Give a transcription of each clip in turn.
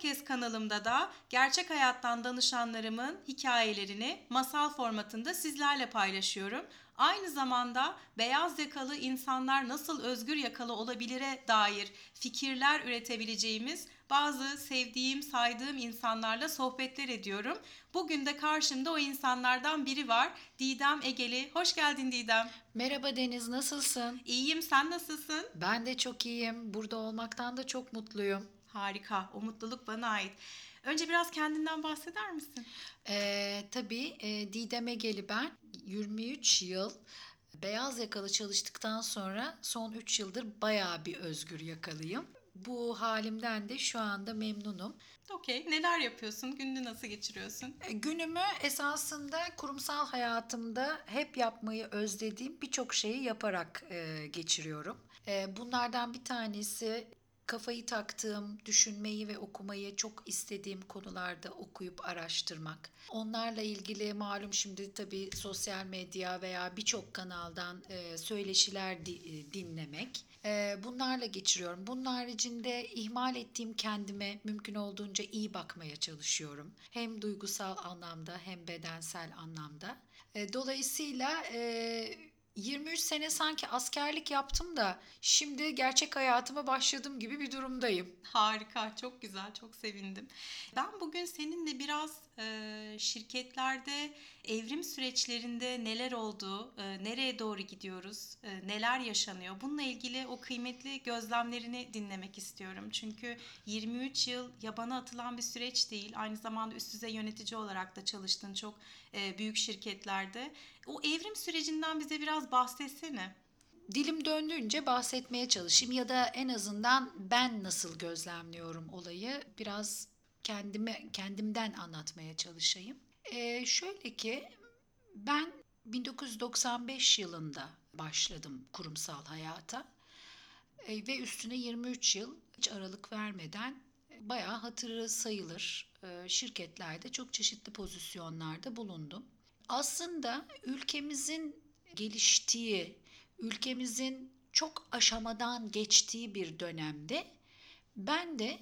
podcast kanalımda da gerçek hayattan danışanlarımın hikayelerini masal formatında sizlerle paylaşıyorum. Aynı zamanda beyaz yakalı insanlar nasıl özgür yakalı olabilire dair fikirler üretebileceğimiz bazı sevdiğim, saydığım insanlarla sohbetler ediyorum. Bugün de karşımda o insanlardan biri var. Didem Egeli. Hoş geldin Didem. Merhaba Deniz, nasılsın? İyiyim, sen nasılsın? Ben de çok iyiyim. Burada olmaktan da çok mutluyum. Harika, o mutluluk bana ait. Önce biraz kendinden bahseder misin? Ee, tabii e, Didem Egeli ben. 23 yıl beyaz yakalı çalıştıktan sonra son 3 yıldır bayağı bir özgür yakalıyım. Bu halimden de şu anda memnunum. Okey, neler yapıyorsun? Gününü nasıl geçiriyorsun? E, Günümü esasında kurumsal hayatımda hep yapmayı özlediğim birçok şeyi yaparak e, geçiriyorum. E, bunlardan bir tanesi kafayı taktığım, düşünmeyi ve okumayı çok istediğim konularda okuyup araştırmak. Onlarla ilgili malum şimdi tabii sosyal medya veya birçok kanaldan e, söyleşiler e, dinlemek. E, bunlarla geçiriyorum. Bunun haricinde ihmal ettiğim kendime mümkün olduğunca iyi bakmaya çalışıyorum. Hem duygusal anlamda hem bedensel anlamda. Dolayısıyla 23 sene sanki askerlik yaptım da şimdi gerçek hayatıma başladım gibi bir durumdayım. Harika, çok güzel, çok sevindim. Ben bugün seninle biraz e, şirketlerde evrim süreçlerinde neler oldu, e, nereye doğru gidiyoruz, e, neler yaşanıyor. Bununla ilgili o kıymetli gözlemlerini dinlemek istiyorum. Çünkü 23 yıl yabana atılan bir süreç değil. Aynı zamanda üst düzey yönetici olarak da çalıştın çok e, büyük şirketlerde. O evrim sürecinden bize biraz bahsetsene. Dilim döndüğünce bahsetmeye çalışayım ya da en azından ben nasıl gözlemliyorum olayı biraz kendime kendimden anlatmaya çalışayım. Ee, şöyle ki ben 1995 yılında başladım kurumsal hayata Ee, ve üstüne 23 yıl hiç aralık vermeden e, bayağı hatırı sayılır e, şirketlerde çok çeşitli pozisyonlarda bulundum. Aslında ülkemizin geliştiği, ülkemizin çok aşamadan geçtiği bir dönemde ben de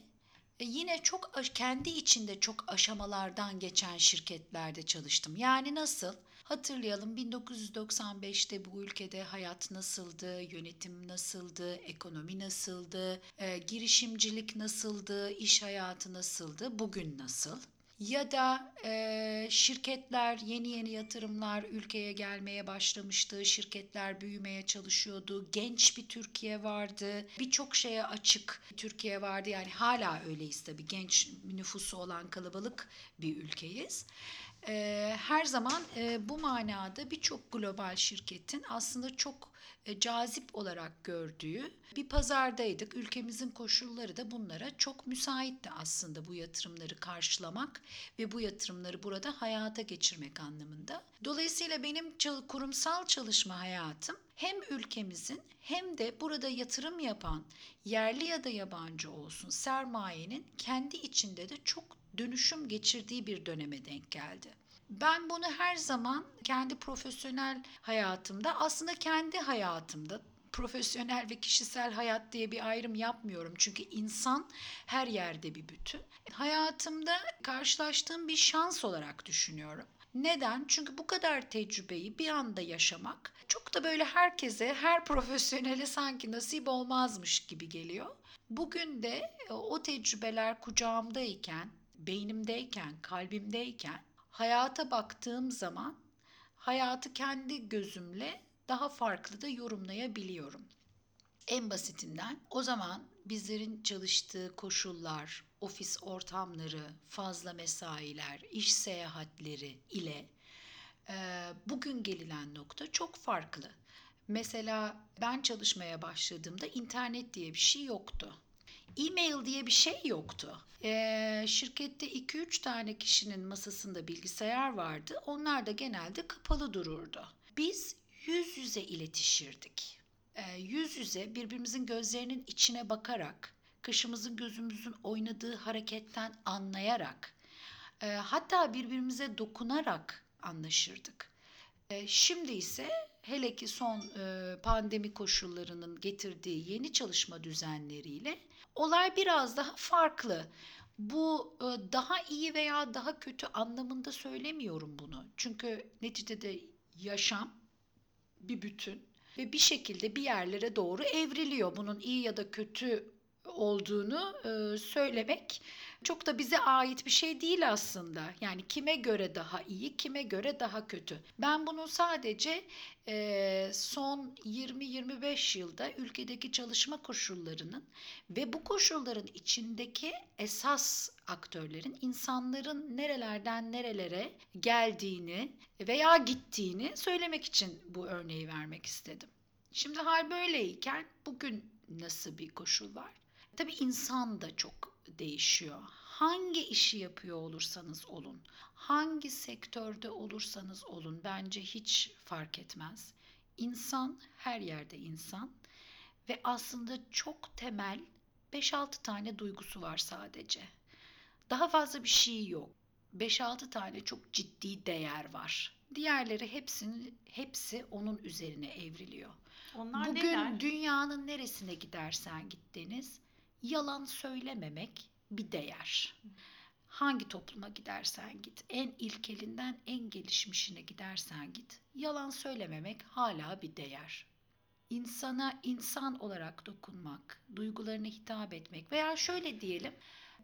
e, yine çok kendi içinde çok aşamalardan geçen şirketlerde çalıştım. Yani nasıl? Hatırlayalım 1995'te bu ülkede hayat nasıldı, yönetim nasıldı, ekonomi nasıldı, e, girişimcilik nasıldı, iş hayatı nasıldı, bugün nasıl? Ya da e, şirketler yeni yeni yatırımlar ülkeye gelmeye başlamıştı. Şirketler büyümeye çalışıyordu. Genç bir Türkiye vardı. Birçok şeye açık Türkiye vardı. Yani hala öyleyiz tabii. Genç bir nüfusu olan kalabalık bir ülkeyiz. E, her zaman e, bu manada birçok global şirketin aslında çok cazip olarak gördüğü bir pazardaydık. Ülkemizin koşulları da bunlara çok müsaitti aslında bu yatırımları karşılamak ve bu yatırımları burada hayata geçirmek anlamında. Dolayısıyla benim kurumsal çalışma hayatım hem ülkemizin hem de burada yatırım yapan yerli ya da yabancı olsun sermayenin kendi içinde de çok dönüşüm geçirdiği bir döneme denk geldi. Ben bunu her zaman kendi profesyonel hayatımda aslında kendi hayatımda profesyonel ve kişisel hayat diye bir ayrım yapmıyorum. Çünkü insan her yerde bir bütün. Hayatımda karşılaştığım bir şans olarak düşünüyorum. Neden? Çünkü bu kadar tecrübeyi bir anda yaşamak çok da böyle herkese, her profesyonele sanki nasip olmazmış gibi geliyor. Bugün de o tecrübeler kucağımdayken, beynimdeyken, kalbimdeyken hayata baktığım zaman hayatı kendi gözümle daha farklı da yorumlayabiliyorum. En basitinden o zaman bizlerin çalıştığı koşullar, ofis ortamları, fazla mesailer, iş seyahatleri ile e, bugün gelinen nokta çok farklı. Mesela ben çalışmaya başladığımda internet diye bir şey yoktu. E-mail diye bir şey yoktu. Ee, şirkette 2-3 tane kişinin masasında bilgisayar vardı. Onlar da genelde kapalı dururdu. Biz yüz yüze iletişirdik. Ee, yüz yüze birbirimizin gözlerinin içine bakarak, kaşımızın gözümüzün oynadığı hareketten anlayarak, e, hatta birbirimize dokunarak anlaşırdık. E, Şimdi ise hele ki son e, pandemi koşullarının getirdiği yeni çalışma düzenleriyle olay biraz daha farklı. Bu e, daha iyi veya daha kötü anlamında söylemiyorum bunu. Çünkü neticede yaşam bir bütün ve bir şekilde bir yerlere doğru evriliyor. Bunun iyi ya da kötü olduğunu e, söylemek çok da bize ait bir şey değil aslında. Yani kime göre daha iyi, kime göre daha kötü. Ben bunu sadece e, son 20-25 yılda ülkedeki çalışma koşullarının ve bu koşulların içindeki esas aktörlerin insanların nerelerden nerelere geldiğini veya gittiğini söylemek için bu örneği vermek istedim. Şimdi hal böyleyken bugün nasıl bir koşul var? Tabii insan da çok değişiyor. Hangi işi yapıyor olursanız olun, hangi sektörde olursanız olun bence hiç fark etmez. İnsan her yerde insan ve aslında çok temel 5-6 tane duygusu var sadece. Daha fazla bir şey yok. 5-6 tane çok ciddi değer var. Diğerleri hepsini hepsi onun üzerine evriliyor. Onlar Bugün neler? dünyanın neresine gidersen git Deniz, yalan söylememek bir değer. Hangi topluma gidersen git, en ilkelinden en gelişmişine gidersen git, yalan söylememek hala bir değer. İnsana insan olarak dokunmak, duygularına hitap etmek veya şöyle diyelim,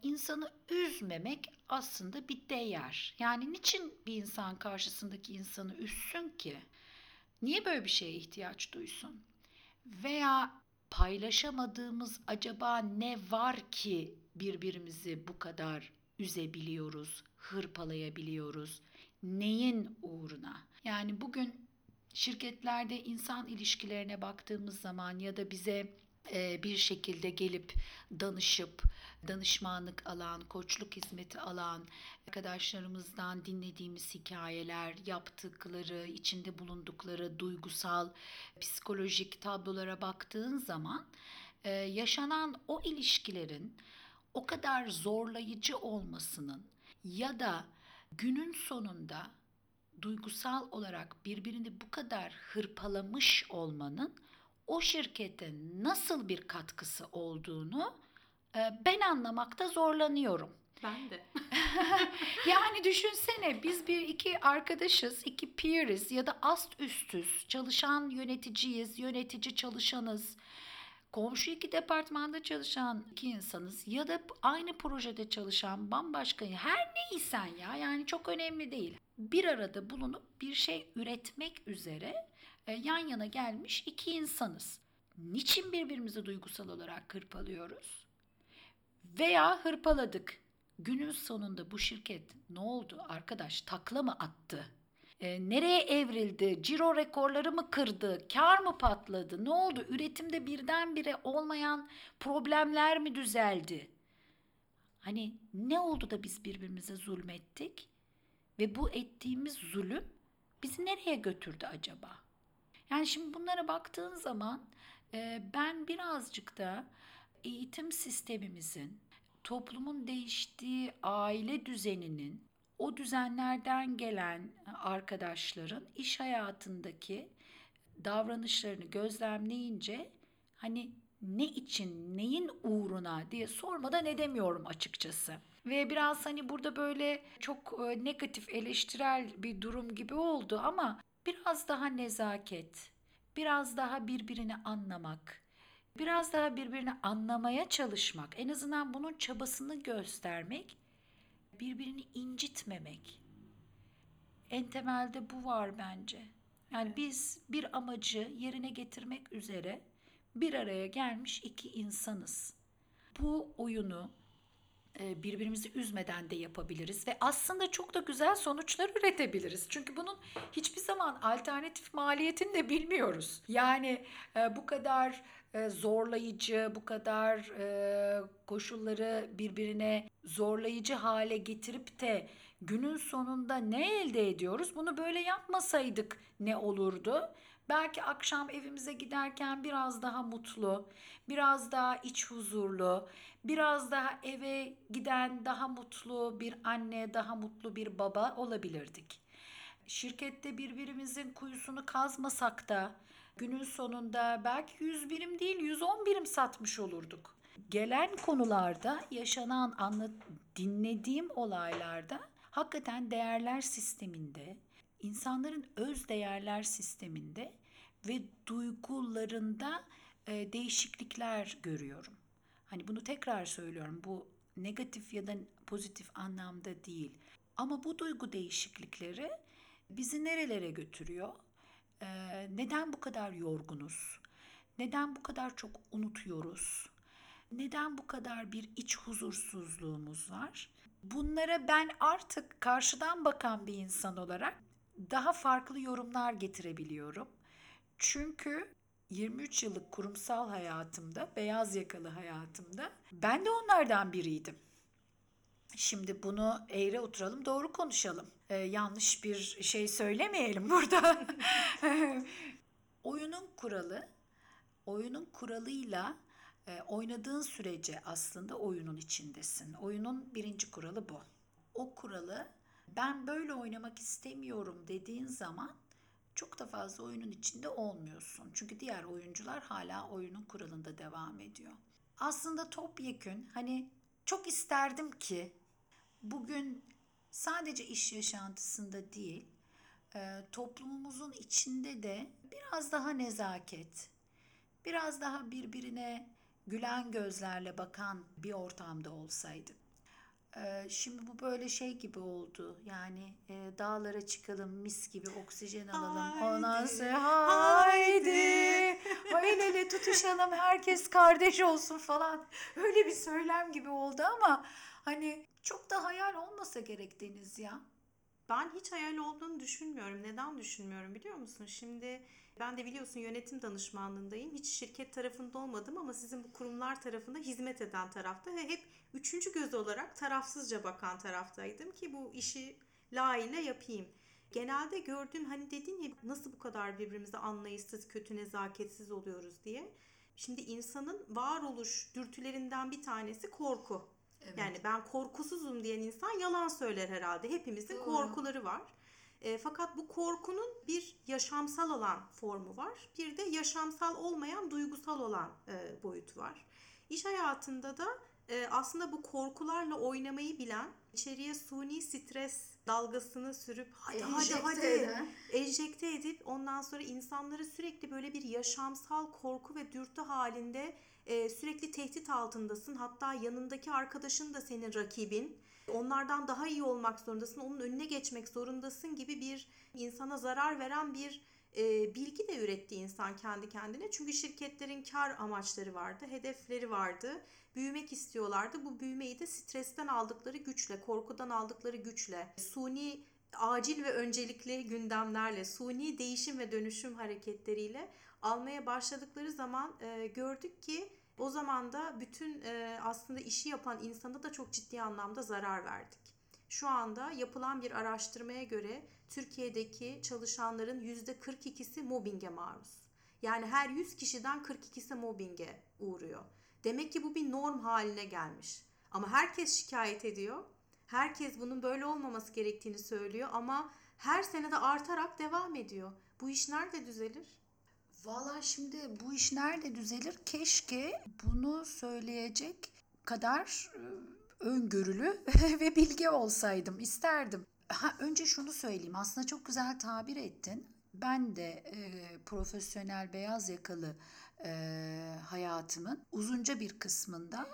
insanı üzmemek aslında bir değer. Yani niçin bir insan karşısındaki insanı üzsün ki? Niye böyle bir şeye ihtiyaç duysun? Veya paylaşamadığımız acaba ne var ki birbirimizi bu kadar üzebiliyoruz, hırpalayabiliyoruz? Neyin uğruna? Yani bugün şirketlerde insan ilişkilerine baktığımız zaman ya da bize bir şekilde gelip danışıp danışmanlık alan, koçluk hizmeti alan arkadaşlarımızdan dinlediğimiz hikayeler, yaptıkları, içinde bulundukları duygusal, psikolojik tablolara baktığın zaman e, yaşanan o ilişkilerin o kadar zorlayıcı olmasının ya da günün sonunda duygusal olarak birbirini bu kadar hırpalamış olmanın o şirkete nasıl bir katkısı olduğunu e, ben anlamakta zorlanıyorum. Ben de. Yani düşünsene biz bir iki arkadaşız, iki peeriz ya da ast üstüz, çalışan yöneticiyiz, yönetici çalışanız. Komşu iki departmanda çalışan iki insanız ya da aynı projede çalışan bambaşka her neysen ya yani çok önemli değil. Bir arada bulunup bir şey üretmek üzere yan yana gelmiş iki insanız. Niçin birbirimizi duygusal olarak hırpalıyoruz? Veya hırpaladık. Günün sonunda bu şirket ne oldu arkadaş takla mı attı? E, nereye evrildi? Ciro rekorları mı kırdı? Kar mı patladı? Ne oldu? Üretimde birdenbire olmayan problemler mi düzeldi? Hani ne oldu da biz birbirimize zulmettik? Ve bu ettiğimiz zulüm bizi nereye götürdü acaba? Yani şimdi bunlara baktığın zaman e, ben birazcık da eğitim sistemimizin, toplumun değiştiği aile düzeninin, o düzenlerden gelen arkadaşların iş hayatındaki davranışlarını gözlemleyince hani ne için, neyin uğruna diye sormadan edemiyorum açıkçası. Ve biraz hani burada böyle çok e, negatif eleştirel bir durum gibi oldu ama biraz daha nezaket, biraz daha birbirini anlamak, biraz daha birbirini anlamaya çalışmak, en azından bunun çabasını göstermek, birbirini incitmemek. En temelde bu var bence. Yani biz bir amacı yerine getirmek üzere bir araya gelmiş iki insanız. Bu oyunu birbirimizi üzmeden de yapabiliriz ve aslında çok da güzel sonuçlar üretebiliriz. Çünkü bunun hiçbir zaman alternatif maliyetini de bilmiyoruz. Yani e, bu kadar e, zorlayıcı, bu kadar e, koşulları birbirine zorlayıcı hale getirip de günün sonunda ne elde ediyoruz? Bunu böyle yapmasaydık ne olurdu? Belki akşam evimize giderken biraz daha mutlu, biraz daha iç huzurlu, biraz daha eve giden daha mutlu bir anne, daha mutlu bir baba olabilirdik. Şirkette birbirimizin kuyusunu kazmasak da günün sonunda belki 100 birim değil 110 birim satmış olurduk. Gelen konularda yaşanan anlat dinlediğim olaylarda hakikaten değerler sisteminde, insanların öz değerler sisteminde ve duygularında e, değişiklikler görüyorum. Hani bunu tekrar söylüyorum. Bu negatif ya da pozitif anlamda değil. Ama bu duygu değişiklikleri bizi nerelere götürüyor? Ee, neden bu kadar yorgunuz? Neden bu kadar çok unutuyoruz? Neden bu kadar bir iç huzursuzluğumuz var? Bunlara ben artık karşıdan bakan bir insan olarak daha farklı yorumlar getirebiliyorum. Çünkü 23 yıllık kurumsal hayatımda, beyaz yakalı hayatımda ben de onlardan biriydim. Şimdi bunu eğri oturalım, doğru konuşalım. Ee, yanlış bir şey söylemeyelim burada. oyunun kuralı, oyunun kuralıyla e, oynadığın sürece aslında oyunun içindesin. Oyunun birinci kuralı bu. O kuralı ben böyle oynamak istemiyorum dediğin zaman çok da fazla oyunun içinde olmuyorsun. Çünkü diğer oyuncular hala oyunun kuralında devam ediyor. Aslında topyekün hani çok isterdim ki bugün sadece iş yaşantısında değil, e, toplumumuzun içinde de biraz daha nezaket, biraz daha birbirine gülen gözlerle bakan bir ortamda olsaydık. Şimdi bu böyle şey gibi oldu. Yani e, dağlara çıkalım, mis gibi oksijen alalım. Haydi, Ondan sonra haydi. haydi. El ele tutuşalım, herkes kardeş olsun falan. Öyle bir söylem gibi oldu ama hani çok da hayal olmasa gerek Deniz ya. Ben hiç hayal olduğunu düşünmüyorum. Neden düşünmüyorum biliyor musun? Şimdi ben de biliyorsun yönetim danışmanlığındayım. Hiç şirket tarafında olmadım ama sizin bu kurumlar tarafında hizmet eden tarafta ve hep üçüncü göz olarak tarafsızca bakan taraftaydım ki bu işi layığıyla yapayım. Genelde gördüğün hani dedin ya nasıl bu kadar birbirimize anlayışsız, kötü, nezaketsiz oluyoruz diye. Şimdi insanın varoluş dürtülerinden bir tanesi korku. Yani ben korkusuzum diyen insan yalan söyler herhalde. Hepimizin Doğru. korkuları var. E, fakat bu korkunun bir yaşamsal olan formu var. Bir de yaşamsal olmayan duygusal olan e, boyutu var. İş hayatında da e, aslında bu korkularla oynamayı bilen, içeriye suni stres dalgasını sürüp hadi hadi Enjekte hadi eden. enjekte edip ondan sonra insanları sürekli böyle bir yaşamsal korku ve dürtü halinde e, sürekli tehdit altındasın. Hatta yanındaki arkadaşın da senin rakibin. Onlardan daha iyi olmak zorundasın. Onun önüne geçmek zorundasın gibi bir insana zarar veren bir e, bilgi de üretti insan kendi kendine. Çünkü şirketlerin kar amaçları vardı, hedefleri vardı. Büyümek istiyorlardı. Bu büyümeyi de stresten aldıkları güçle, korkudan aldıkları güçle, suni acil ve öncelikli gündemlerle, suni değişim ve dönüşüm hareketleriyle almaya başladıkları zaman e, gördük ki o zaman da bütün e, aslında işi yapan insana da çok ciddi anlamda zarar verdik. Şu anda yapılan bir araştırmaya göre Türkiye'deki çalışanların %42'si mobbinge maruz. Yani her 100 kişiden 42'si mobbinge uğruyor. Demek ki bu bir norm haline gelmiş. Ama herkes şikayet ediyor. Herkes bunun böyle olmaması gerektiğini söylüyor ama her sene de artarak devam ediyor. Bu iş nerede düzelir? Valla şimdi bu iş nerede düzelir? Keşke bunu söyleyecek kadar e, öngörülü ve bilgi olsaydım isterdim. Ha, önce şunu söyleyeyim aslında çok güzel tabir ettin. Ben de e, profesyonel beyaz yakalı e, hayatımın uzunca bir kısmında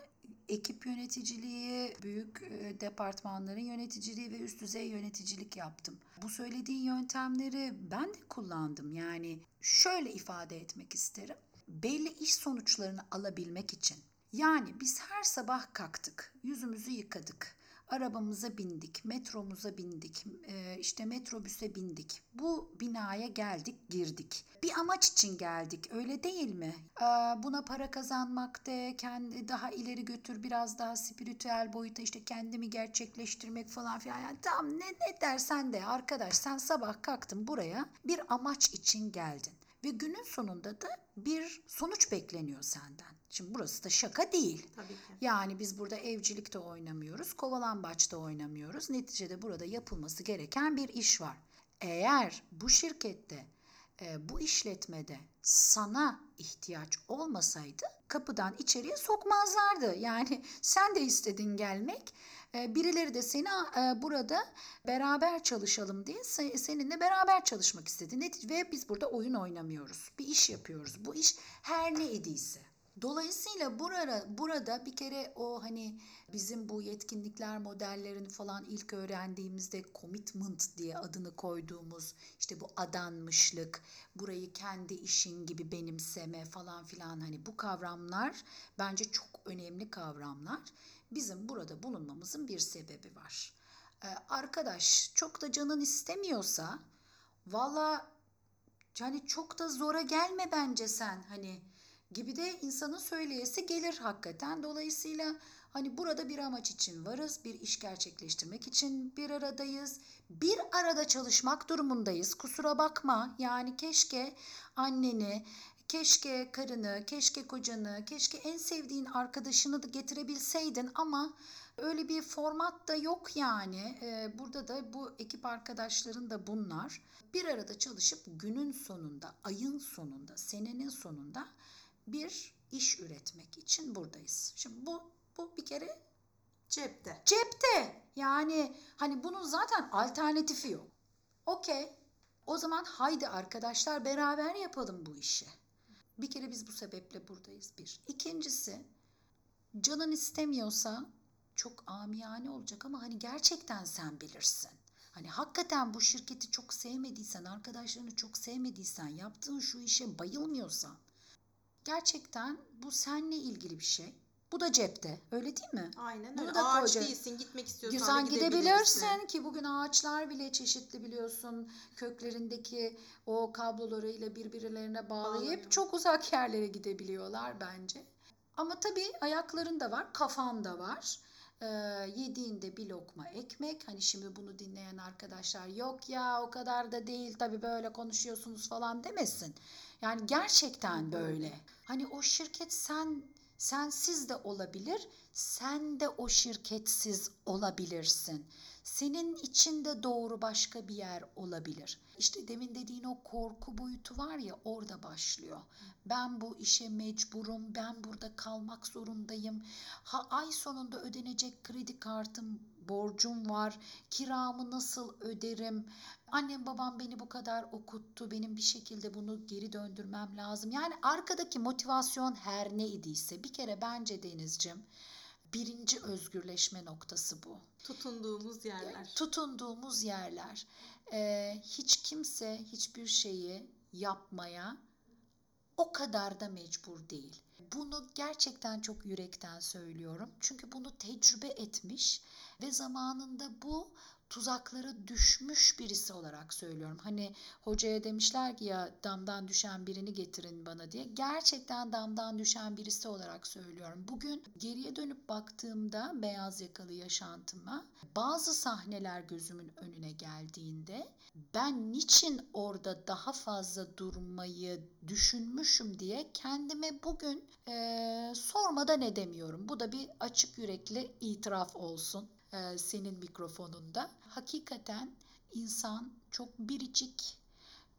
ekip yöneticiliği, büyük e, departmanların yöneticiliği ve üst düzey yöneticilik yaptım. Bu söylediğin yöntemleri ben de kullandım. Yani şöyle ifade etmek isterim. Belli iş sonuçlarını alabilmek için. Yani biz her sabah kalktık, yüzümüzü yıkadık, arabamıza bindik, metromuza bindik, e, işte metrobüse bindik. Bu binaya geldik, girdik. Bir amaç için geldik, öyle değil mi? Ee, Buna para kazanmak de, kendi daha ileri götür, biraz daha spiritüel boyuta işte kendimi gerçekleştirmek falan filan. Yani tamam ne, ne dersen de arkadaş sen sabah kalktın buraya bir amaç için geldin. Ve günün sonunda da bir sonuç bekleniyor senden. Şimdi burası da şaka değil. Tabii ki. Yani biz burada evcilikte oynamıyoruz, kovalambaçta oynamıyoruz. Neticede burada yapılması gereken bir iş var. Eğer bu şirkette, e, bu işletmede sana ihtiyaç olmasaydı kapıdan içeriye sokmazlardı. Yani sen de istedin gelmek. E, birileri de seni e, burada beraber çalışalım diye se- seninle beraber çalışmak istedi. Ve biz burada oyun oynamıyoruz. Bir iş yapıyoruz. Bu iş her ne idiyse. Dolayısıyla burada, burada bir kere o hani bizim bu yetkinlikler modellerini falan ilk öğrendiğimizde commitment diye adını koyduğumuz işte bu adanmışlık, burayı kendi işin gibi benimseme falan filan hani bu kavramlar bence çok önemli kavramlar. Bizim burada bulunmamızın bir sebebi var. Ee, arkadaş çok da canın istemiyorsa valla yani çok da zora gelme bence sen hani gibi de insanın söyleyesi gelir hakikaten. Dolayısıyla hani burada bir amaç için varız, bir iş gerçekleştirmek için bir aradayız. Bir arada çalışmak durumundayız. Kusura bakma. Yani keşke anneni, keşke karını, keşke kocanı, keşke en sevdiğin arkadaşını da getirebilseydin ama öyle bir format da yok yani. Ee, burada da bu ekip arkadaşların da bunlar. Bir arada çalışıp günün sonunda, ayın sonunda, senenin sonunda bir iş üretmek için buradayız. Şimdi bu bu bir kere Cepte. cepte. Yani hani bunun zaten alternatifi yok. Okey. O zaman haydi arkadaşlar beraber yapalım bu işi. Bir kere biz bu sebeple buradayız bir. İkincisi canın istemiyorsa çok amiyane olacak ama hani gerçekten sen bilirsin. Hani hakikaten bu şirketi çok sevmediysen, arkadaşlarını çok sevmediysen, yaptığın şu işe bayılmıyorsan gerçekten bu seninle ilgili bir şey. Bu da cepte. Öyle değil mi? Aynen Bunu öyle. da Ağaç koyacak. değilsin. Gitmek istiyorsan Güzel gidebilirsin ki bugün ağaçlar bile çeşitli biliyorsun. Köklerindeki o kablolarıyla birbirlerine bağlayıp Bağlanıyor. çok uzak yerlere gidebiliyorlar bence. Ama tabii ayakların da var, kafan da var. Ee, yediğinde bir lokma ekmek. Hani şimdi bunu dinleyen arkadaşlar yok ya o kadar da değil tabii böyle konuşuyorsunuz falan demesin. Yani gerçekten böyle. Hani o şirket sen sensiz de olabilir, sen de o şirketsiz olabilirsin. Senin içinde doğru başka bir yer olabilir. İşte demin dediğin o korku boyutu var ya orada başlıyor. Ben bu işe mecburum, ben burada kalmak zorundayım. Ha ay sonunda ödenecek kredi kartım borcum var. Kiramı nasıl öderim? Annem babam beni bu kadar okuttu. Benim bir şekilde bunu geri döndürmem lazım. Yani arkadaki motivasyon her ne idiyse bir kere bence Denizcim birinci özgürleşme noktası bu. Tutunduğumuz yerler. Tutunduğumuz yerler. Ee, hiç kimse hiçbir şeyi yapmaya o kadar da mecbur değil. Bunu gerçekten çok yürekten söylüyorum. Çünkü bunu tecrübe etmiş ve zamanında bu tuzaklara düşmüş birisi olarak söylüyorum. Hani hocaya demişler ki ya damdan düşen birini getirin bana diye. Gerçekten damdan düşen birisi olarak söylüyorum. Bugün geriye dönüp baktığımda beyaz yakalı yaşantıma bazı sahneler gözümün önüne geldiğinde ben niçin orada daha fazla durmayı düşünmüşüm diye kendime bugün eee, sormadan edemiyorum. Bu da bir açık yürekli itiraf olsun eee, senin mikrofonunda. Hakikaten insan çok biricik,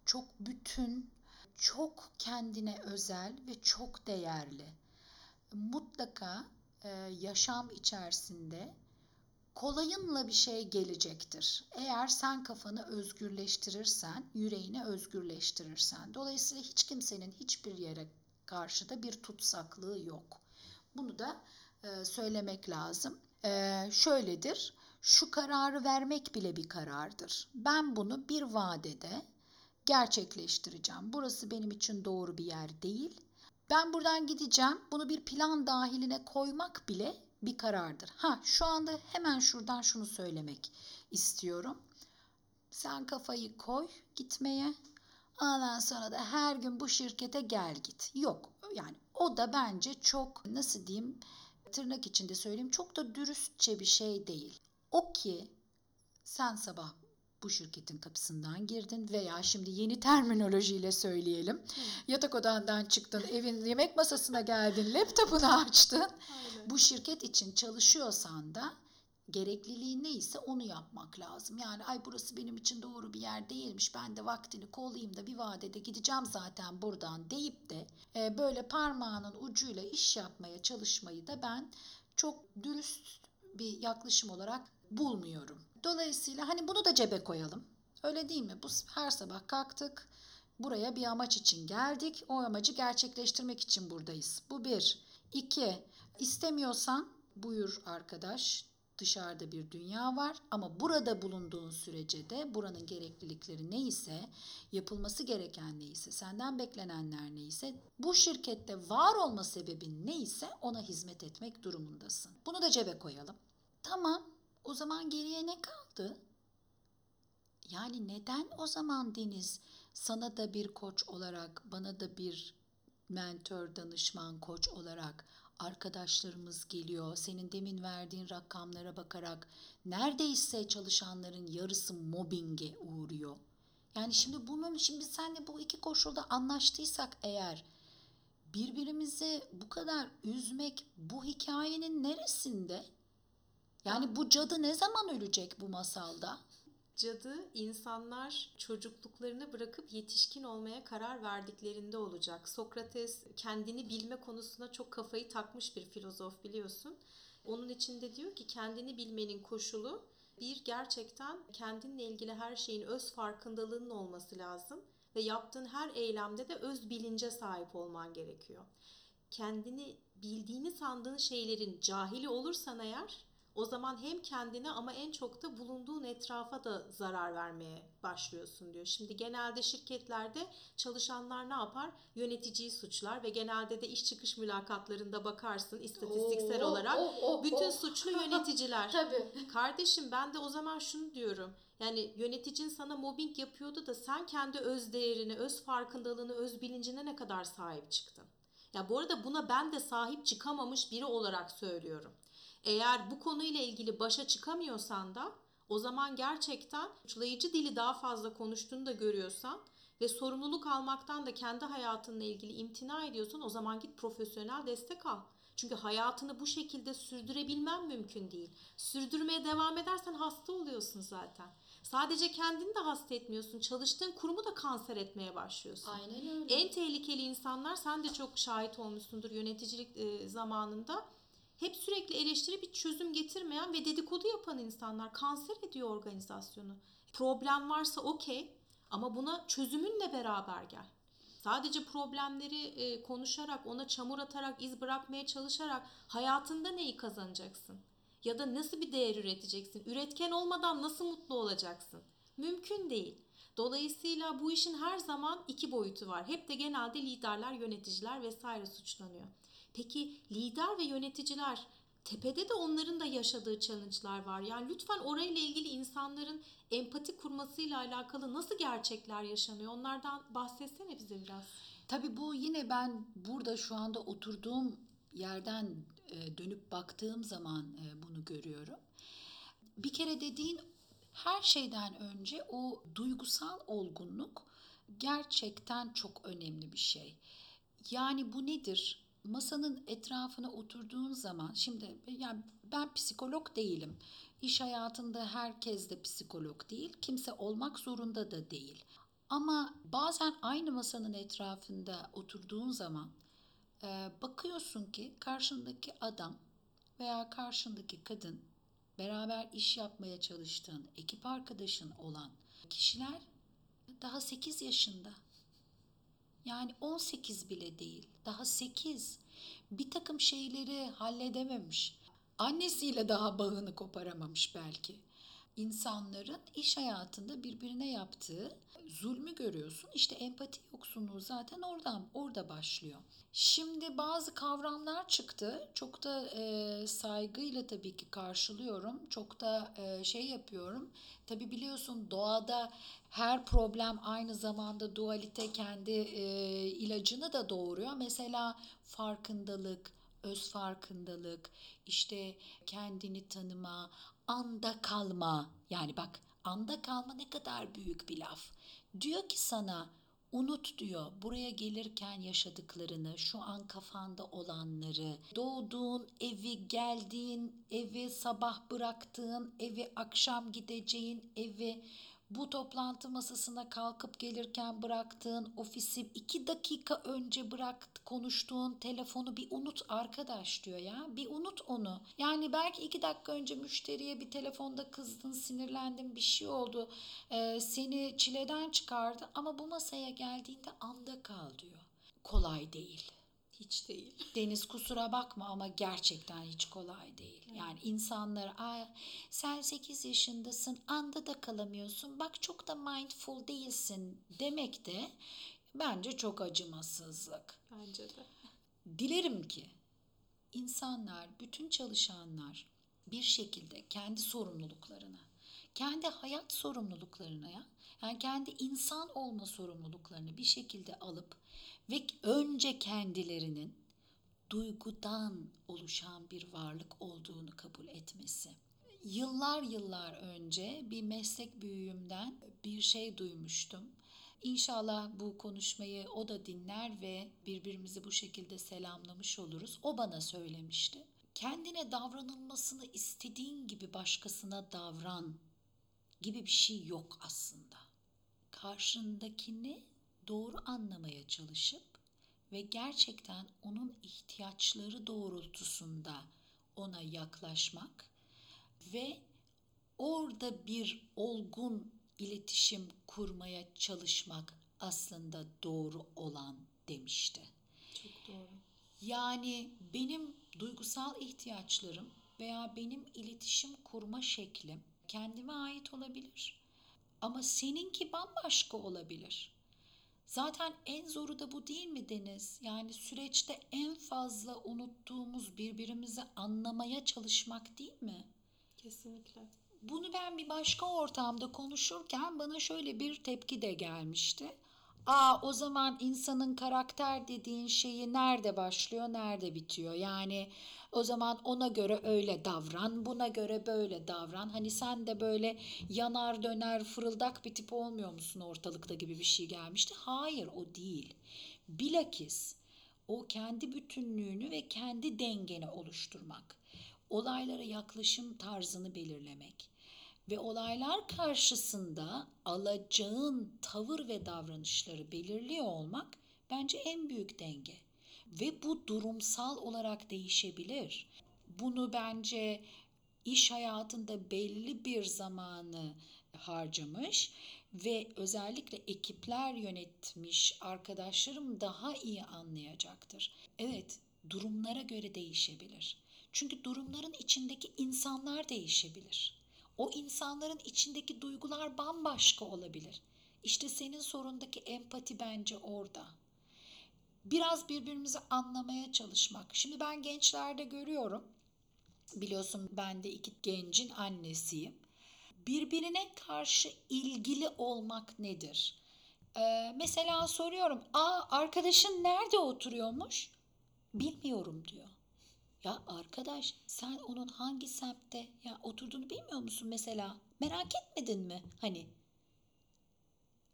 çok bütün, çok kendine özel ve çok değerli. Mutlaka eee, yaşam içerisinde kolayınla bir şey gelecektir. Eğer sen kafanı özgürleştirirsen, yüreğini özgürleştirirsen. Dolayısıyla hiç kimsenin hiçbir yere karşıda bir tutsaklığı yok. Bunu da e, söylemek lazım. E, şöyledir, şu kararı vermek bile bir karardır. Ben bunu bir vadede gerçekleştireceğim. Burası benim için doğru bir yer değil. Ben buradan gideceğim. Bunu bir plan dahiline koymak bile bir karardır. Ha şu anda hemen şuradan şunu söylemek istiyorum. Sen kafayı koy gitmeye. Ondan sonra da her gün bu şirkete gel git. Yok yani o da bence çok nasıl diyeyim tırnak içinde söyleyeyim çok da dürüstçe bir şey değil. O ki sen sabah bu şirketin kapısından girdin veya şimdi yeni terminolojiyle söyleyelim. Yatak odandan çıktın, evin yemek masasına geldin, laptopunu açtın. Aynen. Bu şirket için çalışıyorsan da gerekliliği neyse onu yapmak lazım. Yani ay burası benim için doğru bir yer değilmiş. Ben de vaktini kollayayım da bir vadede gideceğim zaten buradan deyip de e, böyle parmağının ucuyla iş yapmaya çalışmayı da ben çok dürüst bir yaklaşım olarak bulmuyorum. Dolayısıyla hani bunu da cebe koyalım. Öyle değil mi? Bu her sabah kalktık. Buraya bir amaç için geldik. O amacı gerçekleştirmek için buradayız. Bu bir. İki, istemiyorsan buyur arkadaş dışarıda bir dünya var ama burada bulunduğun sürece de buranın gereklilikleri neyse, yapılması gereken neyse, senden beklenenler neyse, bu şirkette var olma sebebin neyse ona hizmet etmek durumundasın. Bunu da cebe koyalım. Tamam, o zaman geriye ne kaldı? Yani neden o zaman Deniz sana da bir koç olarak, bana da bir mentor, danışman, koç olarak arkadaşlarımız geliyor. Senin demin verdiğin rakamlara bakarak neredeyse çalışanların yarısı mobbinge uğruyor. Yani şimdi bunun şimdi senle bu iki koşulda anlaştıysak eğer birbirimizi bu kadar üzmek bu hikayenin neresinde? Yani bu cadı ne zaman ölecek bu masalda? Cadı insanlar çocukluklarını bırakıp yetişkin olmaya karar verdiklerinde olacak. Sokrates kendini bilme konusuna çok kafayı takmış bir filozof biliyorsun. Onun içinde diyor ki kendini bilmenin koşulu bir gerçekten kendinle ilgili her şeyin öz farkındalığının olması lazım ve yaptığın her eylemde de öz bilince sahip olman gerekiyor. Kendini bildiğini sandığın şeylerin cahili olursan eğer o zaman hem kendine ama en çok da bulunduğun etrafa da zarar vermeye başlıyorsun diyor. Şimdi genelde şirketlerde çalışanlar ne yapar? Yöneticiyi suçlar ve genelde de iş çıkış mülakatlarında bakarsın istatistiksel Oo, olarak oo, oo, bütün oo. suçlu yöneticiler. Tabii. Kardeşim ben de o zaman şunu diyorum. Yani yöneticin sana mobbing yapıyordu da sen kendi öz değerini, öz farkındalığını, öz bilincine ne kadar sahip çıktın? Ya bu arada buna ben de sahip çıkamamış biri olarak söylüyorum. Eğer bu konuyla ilgili başa çıkamıyorsan da o zaman gerçekten suçlayıcı dili daha fazla konuştuğunu da görüyorsan ve sorumluluk almaktan da kendi hayatınla ilgili imtina ediyorsan o zaman git profesyonel destek al. Çünkü hayatını bu şekilde sürdürebilmen mümkün değil. Sürdürmeye devam edersen hasta oluyorsun zaten. Sadece kendini de hasta etmiyorsun. Çalıştığın kurumu da kanser etmeye başlıyorsun. Aynen öyle. En tehlikeli insanlar sen de çok şahit olmuşsundur yöneticilik zamanında. Hep sürekli eleştiri bir çözüm getirmeyen ve dedikodu yapan insanlar kanser ediyor organizasyonu. Problem varsa okey ama buna çözümünle beraber gel. Sadece problemleri e, konuşarak, ona çamur atarak, iz bırakmaya çalışarak hayatında neyi kazanacaksın? Ya da nasıl bir değer üreteceksin? Üretken olmadan nasıl mutlu olacaksın? Mümkün değil. Dolayısıyla bu işin her zaman iki boyutu var. Hep de genelde liderler, yöneticiler vesaire suçlanıyor. Peki lider ve yöneticiler tepede de onların da yaşadığı challenge'lar var. Yani lütfen orayla ilgili insanların empati kurmasıyla alakalı nasıl gerçekler yaşanıyor? Onlardan bahsetsene bize biraz. Tabii bu yine ben burada şu anda oturduğum yerden e, dönüp baktığım zaman e, bunu görüyorum. Bir kere dediğin her şeyden önce o duygusal olgunluk gerçekten çok önemli bir şey. Yani bu nedir? Masanın etrafına oturduğun zaman şimdi yani ben psikolog değilim. İş hayatında herkes de psikolog değil. Kimse olmak zorunda da değil. Ama bazen aynı masanın etrafında oturduğun zaman e, bakıyorsun ki karşındaki adam veya karşındaki kadın beraber iş yapmaya çalıştığın ekip arkadaşın olan kişiler daha 8 yaşında. Yani 18 bile değil. Daha 8. Bir takım şeyleri halledememiş. Annesiyle daha bağını koparamamış belki. İnsanların iş hayatında birbirine yaptığı zulmü görüyorsun. İşte empati yoksunluğu zaten oradan orada başlıyor. Şimdi bazı kavramlar çıktı. Çok da e, saygıyla tabii ki karşılıyorum. Çok da e, şey yapıyorum. Tabii biliyorsun doğada her problem aynı zamanda dualite kendi e, ilacını da doğuruyor. Mesela farkındalık, öz farkındalık, işte kendini tanıma, anda kalma. Yani bak anda kalma ne kadar büyük bir laf. Diyor ki sana Unut diyor buraya gelirken yaşadıklarını, şu an kafanda olanları, doğduğun evi, geldiğin evi, sabah bıraktığın evi, akşam gideceğin evi, bu toplantı masasına kalkıp gelirken bıraktığın ofisi iki dakika önce bırak konuştuğun telefonu bir unut arkadaş diyor ya. Bir unut onu. Yani belki iki dakika önce müşteriye bir telefonda kızdın, sinirlendin, bir şey oldu. Ee, seni çileden çıkardı ama bu masaya geldiğinde anda kal diyor. Kolay değil. Hiç değil. Deniz kusura bakma ama gerçekten hiç kolay değil. Yani insanlar Aa, sen 8 yaşındasın anda da kalamıyorsun bak çok da mindful değilsin demek de bence çok acımasızlık. Bence de. Dilerim ki insanlar, bütün çalışanlar bir şekilde kendi sorumluluklarına, kendi hayat sorumluluklarına ya, yani kendi insan olma sorumluluklarını bir şekilde alıp ve önce kendilerinin duygudan oluşan bir varlık olduğunu kabul etmesi. Yıllar yıllar önce bir meslek büyüğümden bir şey duymuştum. İnşallah bu konuşmayı o da dinler ve birbirimizi bu şekilde selamlamış oluruz. O bana söylemişti. Kendine davranılmasını istediğin gibi başkasına davran gibi bir şey yok aslında. Karşındakini doğru anlamaya çalışıp ve gerçekten onun ihtiyaçları doğrultusunda ona yaklaşmak ve orada bir olgun iletişim kurmaya çalışmak aslında doğru olan demişti. Çok doğru. Yani benim duygusal ihtiyaçlarım veya benim iletişim kurma şeklim kendime ait olabilir. Ama seninki bambaşka olabilir. Zaten en zoru da bu değil mi Deniz? Yani süreçte en fazla unuttuğumuz birbirimizi anlamaya çalışmak değil mi? Kesinlikle. Bunu ben bir başka ortamda konuşurken bana şöyle bir tepki de gelmişti. Aa o zaman insanın karakter dediğin şeyi nerede başlıyor, nerede bitiyor? Yani o zaman ona göre öyle davran, buna göre böyle davran. Hani sen de böyle yanar döner fırıldak bir tip olmuyor musun ortalıkta gibi bir şey gelmişti. Hayır o değil. Bilakis o kendi bütünlüğünü ve kendi dengeni oluşturmak. Olaylara yaklaşım tarzını belirlemek ve olaylar karşısında alacağın tavır ve davranışları belirliyor olmak bence en büyük denge. Ve bu durumsal olarak değişebilir. Bunu bence iş hayatında belli bir zamanı harcamış ve özellikle ekipler yönetmiş arkadaşlarım daha iyi anlayacaktır. Evet, durumlara göre değişebilir. Çünkü durumların içindeki insanlar değişebilir. O insanların içindeki duygular bambaşka olabilir. İşte senin sorundaki empati bence orada. Biraz birbirimizi anlamaya çalışmak. Şimdi ben gençlerde görüyorum. Biliyorsun ben de iki gencin annesiyim. Birbirine karşı ilgili olmak nedir? Ee, mesela soruyorum. Aa arkadaşın nerede oturuyormuş? Bilmiyorum diyor. Ya arkadaş sen onun hangi semtte ya oturduğunu bilmiyor musun mesela? Merak etmedin mi hani?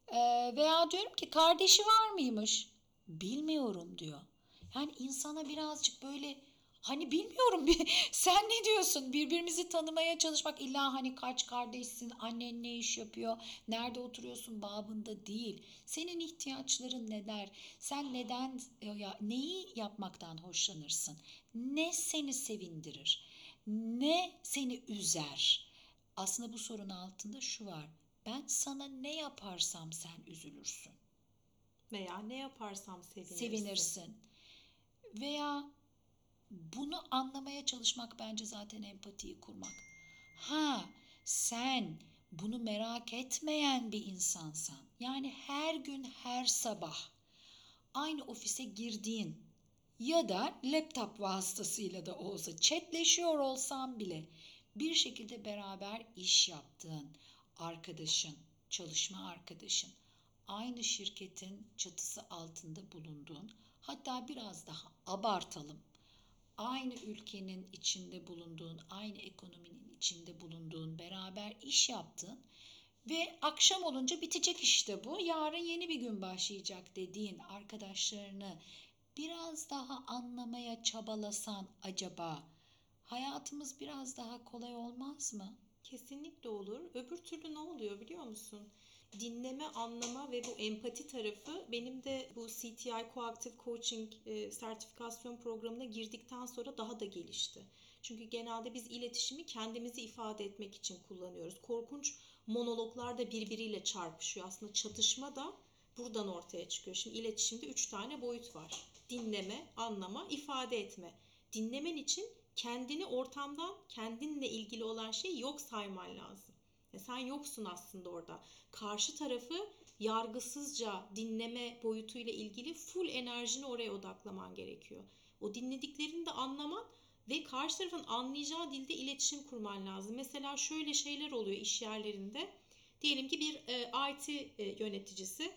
Ee, veya diyorum ki kardeşi var mıymış? Bilmiyorum diyor. Yani insana birazcık böyle hani bilmiyorum sen ne diyorsun? Birbirimizi tanımaya çalışmak illa hani kaç kardeşsin annen ne iş yapıyor nerede oturuyorsun babında değil. Senin ihtiyaçların neler? Sen neden ya neyi yapmaktan hoşlanırsın? Ne seni sevindirir? Ne seni üzer? Aslında bu sorunun altında şu var. Ben sana ne yaparsam sen üzülürsün Veya ne yaparsam sevinirsin. sevinirsin. Veya bunu anlamaya çalışmak bence zaten empatiyi kurmak. Ha sen bunu merak etmeyen bir insansan yani her gün her sabah aynı ofise girdiğin ya da laptop vasıtasıyla da olsa chatleşiyor olsan bile bir şekilde beraber iş yaptığın arkadaşın, çalışma arkadaşın, aynı şirketin çatısı altında bulunduğun, hatta biraz daha abartalım. Aynı ülkenin içinde bulunduğun, aynı ekonominin içinde bulunduğun, beraber iş yaptığın Ve akşam olunca bitecek işte bu. Yarın yeni bir gün başlayacak dediğin arkadaşlarını biraz daha anlamaya çabalasan acaba hayatımız biraz daha kolay olmaz mı? Kesinlikle olur. Öbür türlü ne oluyor biliyor musun? Dinleme, anlama ve bu empati tarafı benim de bu CTI Coactive Coaching e, sertifikasyon programına girdikten sonra daha da gelişti. Çünkü genelde biz iletişimi kendimizi ifade etmek için kullanıyoruz. Korkunç monologlar da birbiriyle çarpışıyor. Aslında çatışma da buradan ortaya çıkıyor. Şimdi iletişimde üç tane boyut var. Dinleme, anlama, ifade etme. Dinlemen için kendini ortamdan kendinle ilgili olan şeyi yok sayman lazım. Sen yoksun aslında orada. Karşı tarafı yargısızca dinleme boyutuyla ilgili full enerjini oraya odaklaman gerekiyor. O dinlediklerini de anlaman ve karşı tarafın anlayacağı dilde iletişim kurman lazım. Mesela şöyle şeyler oluyor iş yerlerinde. Diyelim ki bir e, IT e, yöneticisi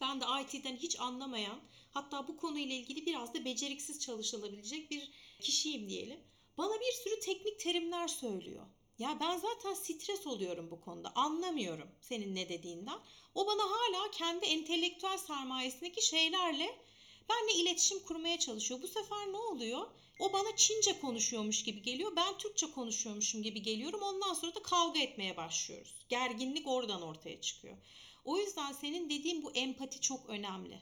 ben de IT'den hiç anlamayan hatta bu konuyla ilgili biraz da beceriksiz çalışılabilecek bir kişiyim diyelim. Bana bir sürü teknik terimler söylüyor. Ya ben zaten stres oluyorum bu konuda. Anlamıyorum senin ne dediğinden. O bana hala kendi entelektüel sermayesindeki şeylerle benle iletişim kurmaya çalışıyor. Bu sefer ne oluyor? O bana Çince konuşuyormuş gibi geliyor. Ben Türkçe konuşuyormuşum gibi geliyorum. Ondan sonra da kavga etmeye başlıyoruz. Gerginlik oradan ortaya çıkıyor. O yüzden senin dediğin bu empati çok önemli.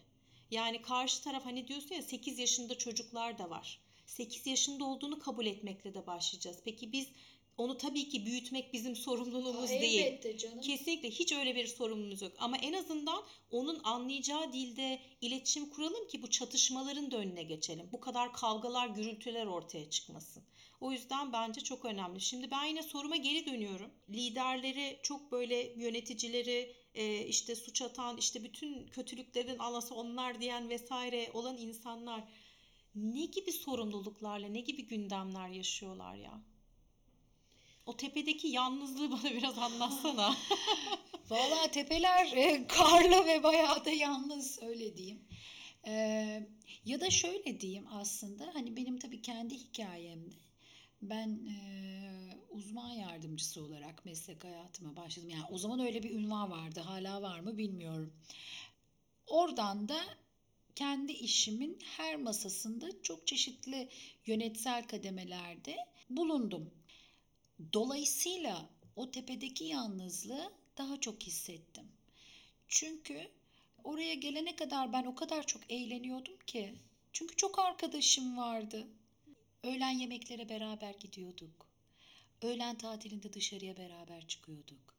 Yani karşı taraf hani diyorsun ya 8 yaşında çocuklar da var. 8 yaşında olduğunu kabul etmekle de başlayacağız. Peki biz onu tabii ki büyütmek bizim sorumluluğumuz değil. Elbette canım. Kesinlikle hiç öyle bir sorumluluğumuz yok. Ama en azından onun anlayacağı dilde iletişim kuralım ki bu çatışmaların da önüne geçelim. Bu kadar kavgalar, gürültüler ortaya çıkmasın. O yüzden bence çok önemli. Şimdi ben yine soruma geri dönüyorum. Liderleri çok böyle yöneticileri e, işte suç atan, işte bütün kötülüklerin anası onlar diyen vesaire olan insanlar ne gibi sorumluluklarla, ne gibi gündemler yaşıyorlar ya? O tepedeki yalnızlığı bana biraz anlatsana. Valla tepeler e, karlı ve bayağı da yalnız öyle diyeyim. E, ya da şöyle diyeyim aslında hani benim tabii kendi hikayemde ben e, uzman yardımcısı olarak meslek hayatıma başladım. Yani o zaman öyle bir ünvan vardı hala var mı bilmiyorum. Oradan da kendi işimin her masasında çok çeşitli yönetsel kademelerde bulundum. Dolayısıyla o tepedeki yalnızlığı daha çok hissettim. Çünkü oraya gelene kadar ben o kadar çok eğleniyordum ki. Çünkü çok arkadaşım vardı. Öğlen yemeklere beraber gidiyorduk. Öğlen tatilinde dışarıya beraber çıkıyorduk.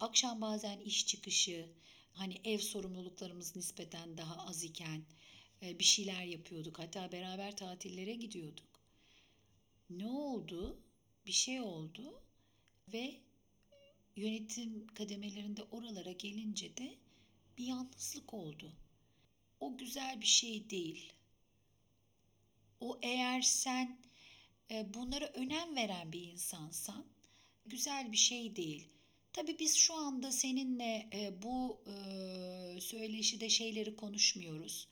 Akşam bazen iş çıkışı, hani ev sorumluluklarımız nispeten daha az iken e, bir şeyler yapıyorduk. Hatta beraber tatillere gidiyorduk. Ne oldu? Bir şey oldu ve yönetim kademelerinde oralara gelince de bir yalnızlık oldu. O güzel bir şey değil. O eğer sen e, bunlara önem veren bir insansan güzel bir şey değil. Tabii biz şu anda seninle e, bu e, söyleşide şeyleri konuşmuyoruz.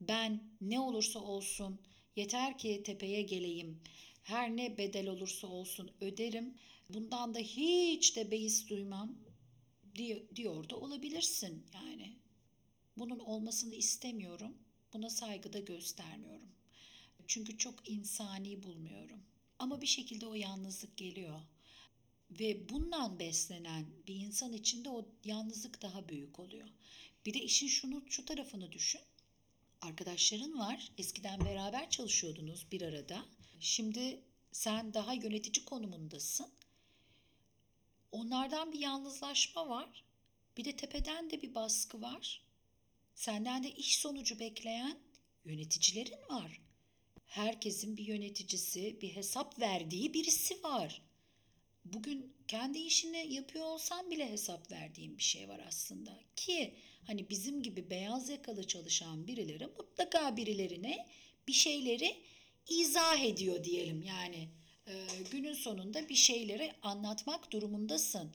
Ben ne olursa olsun yeter ki tepeye geleyim. Her ne bedel olursa olsun öderim. Bundan da hiç de beis duymam diyor, da olabilirsin yani. Bunun olmasını istemiyorum. Buna saygı da göstermiyorum. Çünkü çok insani bulmuyorum. Ama bir şekilde o yalnızlık geliyor. Ve bundan beslenen bir insan için de o yalnızlık daha büyük oluyor. Bir de işin şunu şu tarafını düşün. Arkadaşların var. Eskiden beraber çalışıyordunuz bir arada. Şimdi sen daha yönetici konumundasın. Onlardan bir yalnızlaşma var. Bir de tepeden de bir baskı var. Senden de iş sonucu bekleyen yöneticilerin var. Herkesin bir yöneticisi, bir hesap verdiği birisi var. Bugün kendi işini yapıyor olsan bile hesap verdiğin bir şey var aslında. Ki hani bizim gibi beyaz yakalı çalışan birileri mutlaka birilerine bir şeyleri izah ediyor diyelim. Yani e, günün sonunda bir şeyleri anlatmak durumundasın.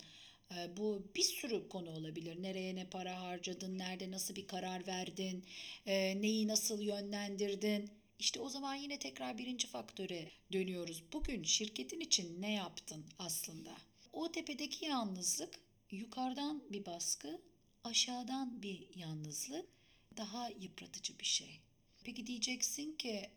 E, bu bir sürü konu olabilir. Nereye ne para harcadın, nerede nasıl bir karar verdin, e, neyi nasıl yönlendirdin. İşte o zaman yine tekrar birinci faktöre dönüyoruz. Bugün şirketin için ne yaptın aslında? O tepedeki yalnızlık yukarıdan bir baskı, aşağıdan bir yalnızlık daha yıpratıcı bir şey. Peki diyeceksin ki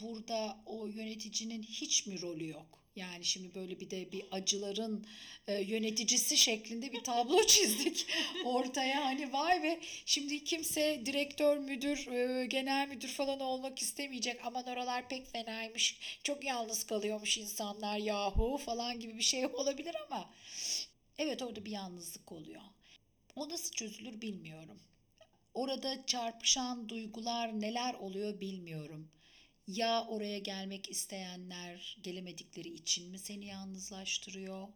burada o yöneticinin hiç mi rolü yok? Yani şimdi böyle bir de bir acıların e, yöneticisi şeklinde bir tablo çizdik ortaya. Hani vay be şimdi kimse direktör, müdür, e, genel müdür falan olmak istemeyecek. Aman oralar pek fenaymış. Çok yalnız kalıyormuş insanlar yahu falan gibi bir şey olabilir ama evet orada bir yalnızlık oluyor. O nasıl çözülür bilmiyorum. Orada çarpışan duygular neler oluyor bilmiyorum. Ya oraya gelmek isteyenler gelemedikleri için mi seni yalnızlaştırıyor?